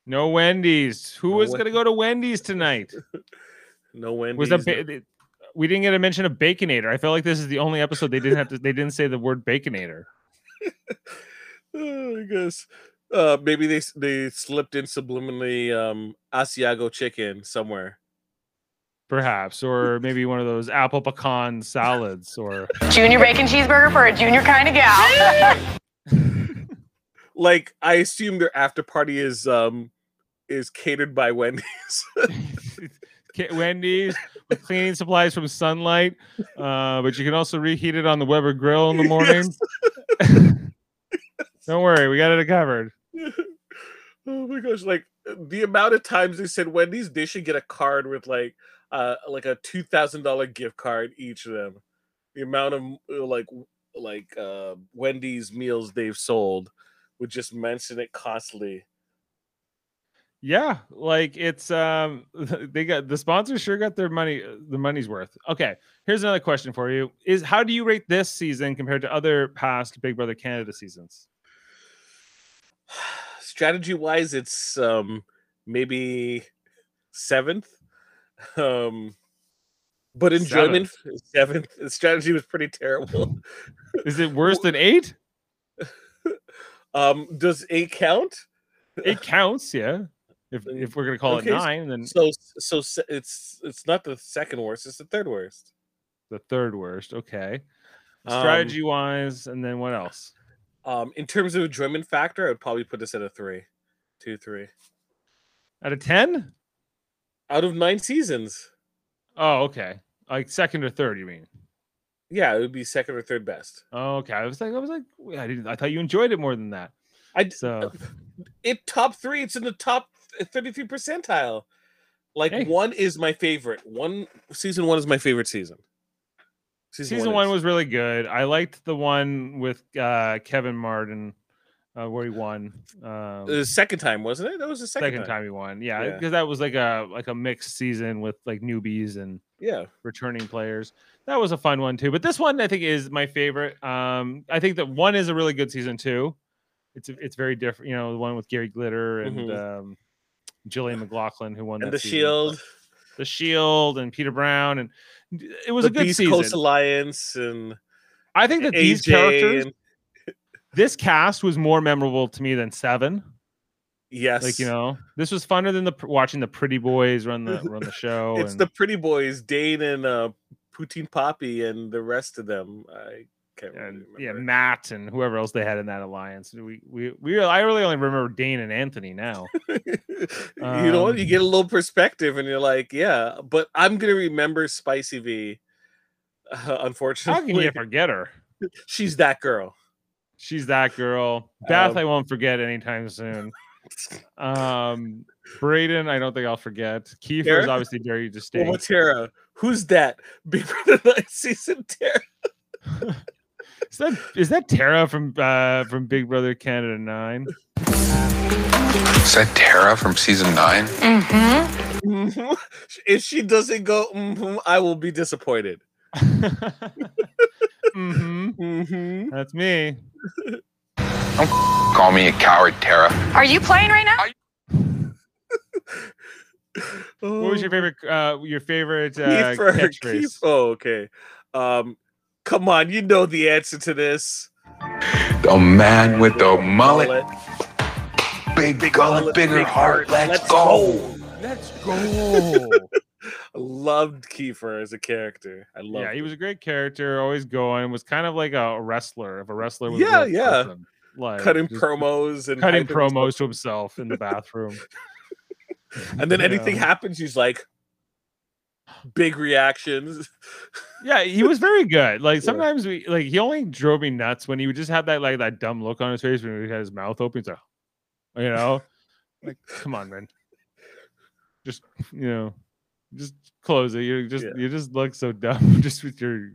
A: No Wendy's. Who
C: No
A: was
C: Wen-
A: gonna go to Wendy's tonight?
C: No Wendy's.
A: Was a
C: no-
A: ba- th- we didn't get a mention of Baconator. I felt like this is the only episode they didn't have to. They didn't say the word Baconator.
C: Oh, I guess. Uh, maybe they they slipped in subliminally um Asiago chicken somewhere.
A: Perhaps, or maybe one of those apple pecan salads, or
F: Junior bacon cheeseburger for a junior kind of gal.
C: Like I assume their after party is um is catered by Wendy's.
A: Wendy's with cleaning supplies from Sunlight, uh, but you can also reheat it on the Weber grill in the morning. Don't worry, we got it covered.
C: oh my gosh! Like the amount of times they said Wendy's, they should get a card with like uh like a two thousand dollar gift card each of them. The amount of uh, like like uh Wendy's meals they've sold would just mention it constantly.
A: Yeah, like it's um they got the sponsors sure got their money the money's worth. Okay, here's another question for you. Is how do you rate this season compared to other past Big Brother Canada seasons?
C: Strategy wise, it's um maybe seventh. Um but enjoyment seventh. The strategy was pretty terrible.
A: Is it worse than 8?
C: Um does eight count?
A: It counts, yeah. If if we're to call
C: Okay,
A: it 9, then
C: So so it's it's not the second worst, it's the third worst.
A: the third worst. Okay.
C: Um,
A: Strategy wise, and then what else?
C: Um, in terms of enjoyment factor, I would probably put this at a three, two, three.
A: Out of 10?
C: Out of nine seasons,
A: Oh, okay. Like second or third, you mean?
C: yeah, it would be second or third best.
A: Oh, okay. I was like, I was like, I didn't. I thought you enjoyed it more than that.
C: I
A: So
C: it top three. It's in the top thirty-three percentile. Like
A: Hey.
C: one is my favorite. One season one is my favorite season.
A: season one
C: is.
A: was really good. I liked the one with uh, Kevin Martin, uh, where he won. Um,
C: the second time, wasn't it? That was the second,
A: second time he won. Yeah,
C: Yeah.
A: because that was like a like a mixed season with like newbies and
C: Yeah,
A: returning players. That was a fun one too. But this one I think is my favorite. Um, I think that one is a really good season too. It's it's very different. You know, the one with Gary Glitter and um, Jillian McLaughlin who won
C: and the
A: season.
C: Shield,
A: the Shield, and Peter Brown, and it was
C: the
A: a good
C: Beast
A: season.
C: Coast Alliance, and
A: I think that these characters,
C: and-
A: this cast was more memorable to me than Seven.
C: yes,
A: Like you know, this was funner than the watching the Pretty Boys run the run the show.
C: it's
A: and-
C: the pretty boys, Dane and uh, Poutine Poppy, and the rest of them. I can't really
A: and
C: remember.
A: yeah, Matt and whoever else they had in that alliance. We we we I really only remember Dane and Anthony now.
C: you know? You
A: Um,
C: get a little perspective, and you're like, yeah. But I'm gonna remember Spicy V. Uh,
A: How
C: unfortunately,
A: can you forget her?
C: she's that girl.
A: She's that girl. Beth,
C: Um,
A: I won't forget anytime soon. Um, Breydon, I don't think I'll forget. Kiefer is
C: Tara?
A: obviously very
C: Well,
A: distinct.
C: Tara, who's that? Big Brother Nine season Tara.
A: Is that is that Tara from uh from Big Brother Canada Nine?
B: Is that Tara from season nine?
F: Mm-hmm.
C: Mhm. if she doesn't go, mhm, I will be disappointed.
A: Mm-hmm.
C: Mhm.
A: That's me.
B: Don't f- call me a coward, Tara.
F: Are you playing right now?
A: What was your
C: Oh,
A: favorite uh your favorite uh
C: Kiefer,
A: catchphrase?
C: Kiefer- Oh, okay. Um, come on, you know the answer to this.
B: The man with the mullet.
C: Mullet.
B: Big,
C: Big
B: gullet,
C: mullet,
B: bigger
C: big
B: heart.
C: heart.
B: Let's,
C: Let's
B: go.
A: Let's go.
C: Loved Kiefer as a character. I love.
A: yeah, he was a great character, always going, was kind of like a wrestler. If a wrestler was
C: Yeah, yeah.
A: person, like
C: cutting promos and
A: cutting promos to himself in the bathroom.
C: and then anything happens, he's like, big reactions.
A: Yeah, he was very good. Like
C: Yeah.
A: sometimes we like he only drove me nuts when he would just have that like that dumb look on his face when he had his mouth open. So, you know, like come on, man. Just you know, just close it. You just
C: Yeah.
A: you just look so dumb. just with your.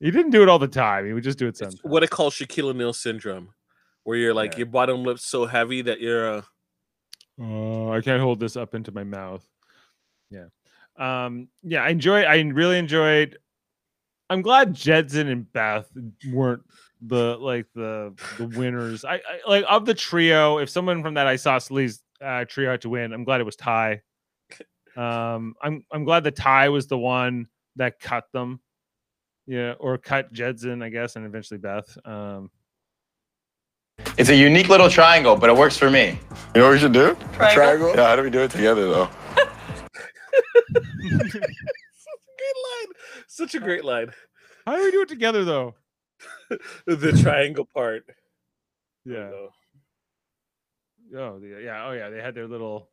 A: He didn't do it all the time. He would just do it
C: It's
A: sometimes.
C: what I call Shaquille O'Neal syndrome, where you're like
A: Yeah.
C: your bottom lip's so heavy that you're. Uh,
A: Oh, I can't hold this up into my mouth. Yeah. Um, yeah, I enjoy I really enjoyed I'm glad Jedson and Beth weren't the like the the winners. I, I like of the trio, if someone from that Isosceles uh trio had to win, I'm glad it was Ty. Um I'm I'm glad the tie was the one that cut them. Yeah, or cut Jedson, I guess, and eventually Beth. Um
I: It's a unique little triangle, but it works for me.
G: You know what we should do?
C: Triangle.
G: Yeah, how do we do it together though?
C: Such a Great line. Such a great line.
A: How do we do it together though?
C: The triangle part.
A: Yeah. Oh, the, yeah. Oh, yeah. They had their little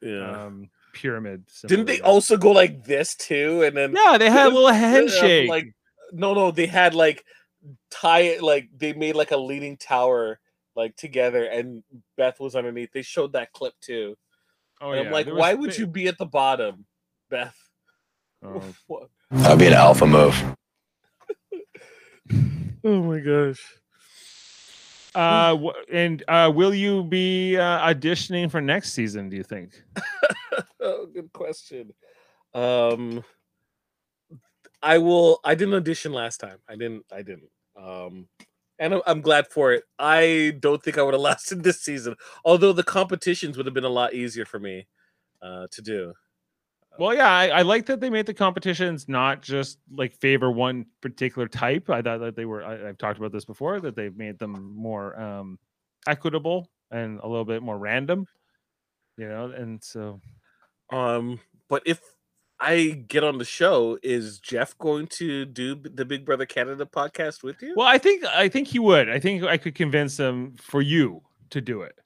C: Yeah.
A: um, pyramid.
C: Didn't they also go like this too? And then
A: Yeah, they had a little handshake.
C: Like no, no, they had like tie it like they made like a leaning tower like together, and Beth was underneath. They showed that clip too.
A: oh,
C: And
A: yeah.
C: I'm like,
A: was
C: why would
A: thi-
C: you be at the bottom, Beth?
A: Oh,
C: What?
I: That'll be an alpha move.
C: Oh my gosh.
A: Uh, and uh, will you be uh, auditioning for next season? Do you think?
C: oh, good question. Um, I will. I didn't audition last time. I didn't. I didn't. Um, and I'm, I'm glad for it. I don't think I would have lasted this season. Although the competitions would have been a lot easier for me uh, to do.
A: Well, yeah, I, I like that they made the competitions not just like favor one particular type. I thought that they were. I, I've talked about this before that they've made them more um, equitable and a little bit more random. You know, and so
C: Um, but if I get on the show, is Jeff going to do the Big Brother Canada podcast with you?
A: well, I think I think he would. I think I could convince him for you to do it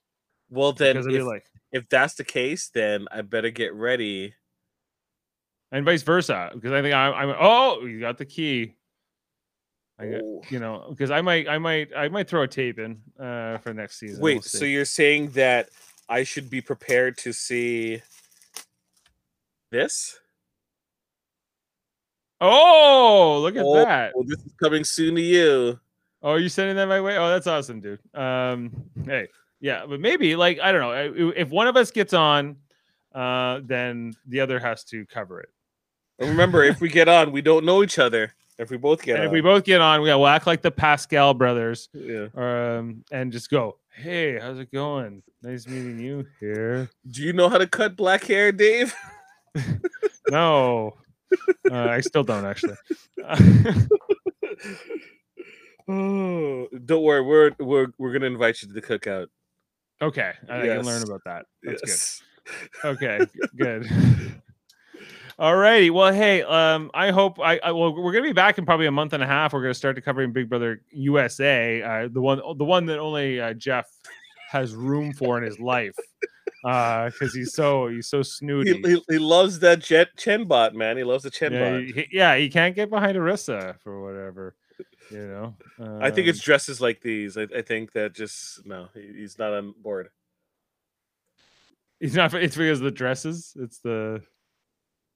C: Well, then, if,
A: like,
C: if that's the case, then I better get ready.
A: and vice versa because I think I, I'm. Oh, you got the key. I got,
C: Oh.
A: you know, because I might, I might, I might throw a tape in uh, for next season.
C: Wait,
A: We'll
C: so you're saying that I should be prepared to see this?
A: Oh, look at
C: oh,
A: that!
C: this is coming soon to you.
A: Oh, are you sending that my way? Oh, that's awesome, dude. Um, hey, yeah, but maybe like I don't know if one of us gets on, uh, then the other has to cover it.
C: And remember, if we get on, we don't know each other. If we both get
A: and
C: on,
A: if we both get on, we will act like the Pascal brothers,
C: yeah.
A: um, and just go, "Hey, how's it going? Nice meeting you here."
C: Do you know how to cut black hair, Dave?
A: No, uh, I still don't actually.
C: Oh, don't worry, we're we're we're gonna invite you to the cookout.
A: okay, I can learn about that. That's good.
C: Yes.
A: Okay, good. All righty. Well, hey, um, I hope I, I well, we're gonna be back in probably a month and a half. We're gonna start to covering Big Brother USA, uh, the one, the one that only uh, Jeff has room for in his life, because he's so he's so snooty.
C: He, he, he loves that jet Chen bot, man. He loves the Chen
A: yeah,
C: bot.
A: he, yeah, he can't get behind Arisa for whatever, you know.
C: I think it's
A: Um,
C: dresses like these. I, I think that just no, he, he's not on board.
A: He's not. It's because of the dresses. It's the.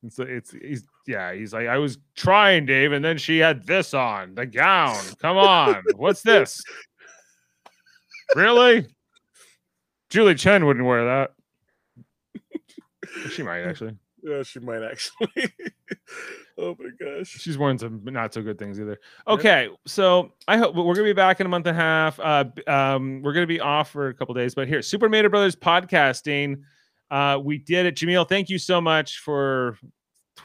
A: It's it's he's yeah. He's like I was trying, Dave, and then she had this on the gown. Come on, what's this? Really? Julie Chen wouldn't wear that. She might actually.
C: Yeah, she might actually. oh my gosh.
A: She's wearing some not so good things either. Okay, so I hope we're gonna be back in a month and a half. Uh, um, we're gonna be off for a couple days, but here, Super Mader Brothers podcasting. Uh, we did it, Jameel. Thank you so much for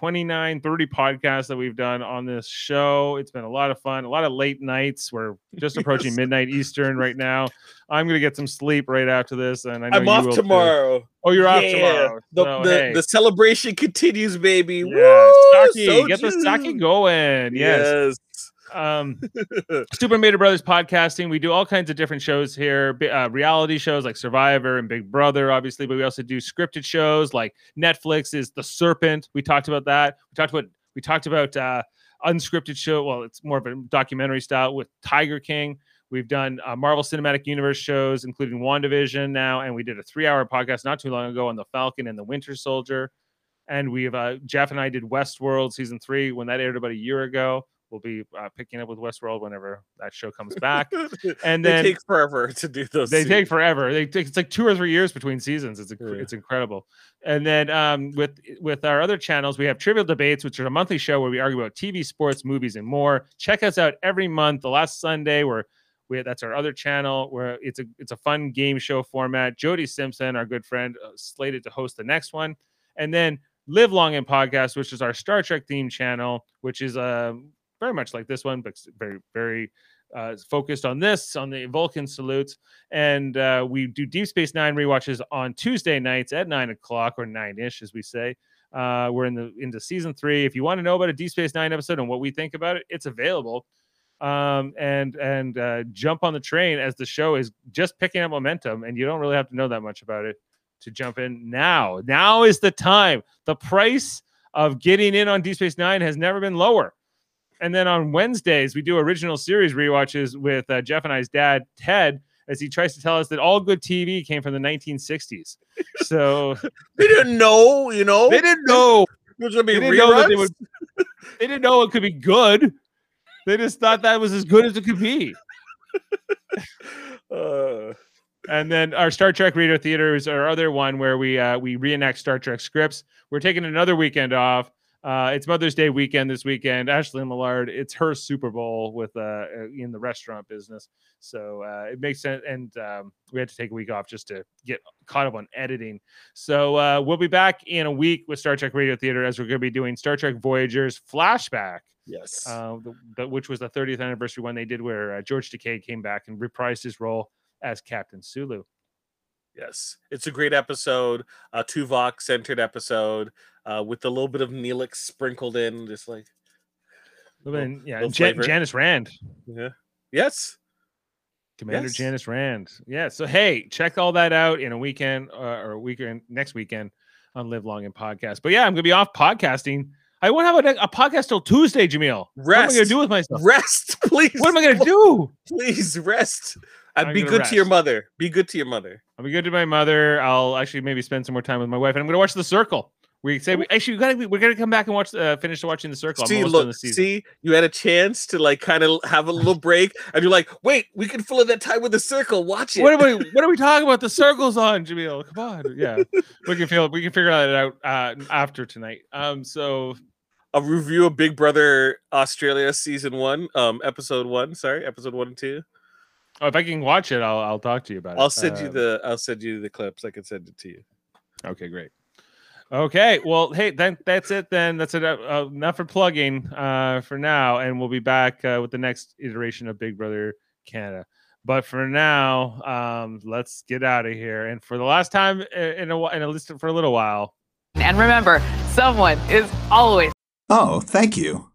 A: 29, 30 podcasts that we've done on this show. It's been a lot of fun, a lot of late nights. We're just approaching
C: Yes.
A: midnight Eastern right now. I'm gonna get some sleep right after this, and I know
C: I'm
A: you
C: off
A: will too.
C: tomorrow.
A: Oh, you're off
C: Yeah,
A: tomorrow.
C: The,
A: So,
C: the,
A: hey.
C: the celebration continues, baby.
A: Yeah,
C: Woo!
A: sake, get the sake going. Yes.
C: Yes.
A: Um, Super Mader Brothers podcasting. We do all kinds of different shows here, uh, reality shows like Survivor and Big Brother, obviously, but we also do scripted shows like Netflix is The Serpent. We talked about that. We talked about we talked about uh, unscripted show. Well, it's more of a documentary style with Tiger King. We've done uh, Marvel Cinematic Universe shows, including WandaVision now, and we did a three-hour podcast not too long ago on the Falcon and the Winter Soldier. And we've uh, Jeff and I did Westworld season three when that aired about a year ago. We'll be uh, picking up with Westworld whenever that show comes back. And
C: they
A: then-
C: take forever to do those.
A: They take forever. They take it's like two or three years between seasons. It's
C: Yeah.
A: it's incredible. And then um, with with our other channels, we have Trivial Debates, which are a monthly show where we argue about TV, sports, movies, and more. Check us out every month. The last Sunday, where we that's our other channel where it's a it's a fun game show format. Jody Simpson, our good friend, uh, slated to host the next one, and then Live Long and Podcast, which is our Star Trek theme channel, which is uh, very much like this one, but very very uh, focused on this, on the Vulcan salutes. And uh, we do Deep Space Nine rewatches on Tuesday nights at nine o'clock or nine ish, as we say. Uh, we're in the into season three. If you want to know about a Deep Space Nine episode and what we think about it, it's available. Um, and and uh, jump on the train as the show is just picking up momentum, and you don't really have to know that much about it to jump in now. Now is the time. The price of getting in on Deep Space Nine has never been lower. And then on Wednesdays, we do original series rewatches with uh, Jeff and I's dad, Ted, as he tries to tell us that all good TV came from the 1960s. So
C: They didn't know, you know.
A: they didn't know.
C: There's gonna be
A: They didn't know that they would. They didn't know it could be good. They just thought that was as good as it could be.
C: Uh,
A: And then our Star Trek Reader Theater is our other one where we uh, we reenact Star Trek scripts. We're taking another weekend off. Uh, it's Mother's Day weekend this weekend. Ashley Millard, it's her Super Bowl with uh, uh, in the restaurant business, so uh, it makes sense. And um, we had to take a week off just to get caught up on editing. So uh, we'll be back in a week with Star Trek Radio Theater as we're going to be doing Star Trek Voyagers flashback
C: yes.
A: uh, the, the, which was the 30th anniversary one they did where uh, George Takei came back and reprised his role as Captain Sulu.
C: Yes, it's a great episode, a Tuvok centered episode uh, with a little bit of Neelix sprinkled in, just like
A: Well, then, yeah, Jan-. Janice Rand,
C: yeah, yes,
A: Commander
C: Yes.
A: Janice Rand. Yeah, so hey, check all that out in a weekend uh, or a weekend next weekend on Live Long and Podcast. But yeah, I'm gonna be off podcasting. I won't have a, a podcast till Tuesday, Jameel. What am I gonna do with myself?
C: rest, please.
A: What am I gonna do?
C: Please rest and
A: I'm
C: be good to your mother. Be good to your mother.
A: I'll be good to my mother. I'll actually maybe spend some more time with my wife, and I'm gonna watch The Circle. We say we actually we gotta we're gonna come back and watch uh, finish watching The Circle.
C: See, look,
A: the season.
C: see, you had a chance to like kind of have a little break, and you're like, wait, we can fill in that time with the circle. Watch it.
A: What are we? What are we talking about? The circles on Jameel. Come on, yeah. We can feel. We can figure that out uh, after tonight. Um. So
C: a review of Big Brother Australia season one, um, episode one. Sorry, episode one and two.
A: oh, if I can watch it, I'll I'll talk to you about it.
C: I'll send you
A: Um,
C: the I'll send you the clips. I can send it to you.
A: Okay, great. Okay, well, hey, then that's it. Then that's it. Uh, enough for plugging uh, for now, and we'll be back uh, with the next iteration of Big Brother Canada. But for now, um, let's get out of here. And for the last time in a wh- in a list for a little while,
J: And remember, someone is always
K: Oh, thank you.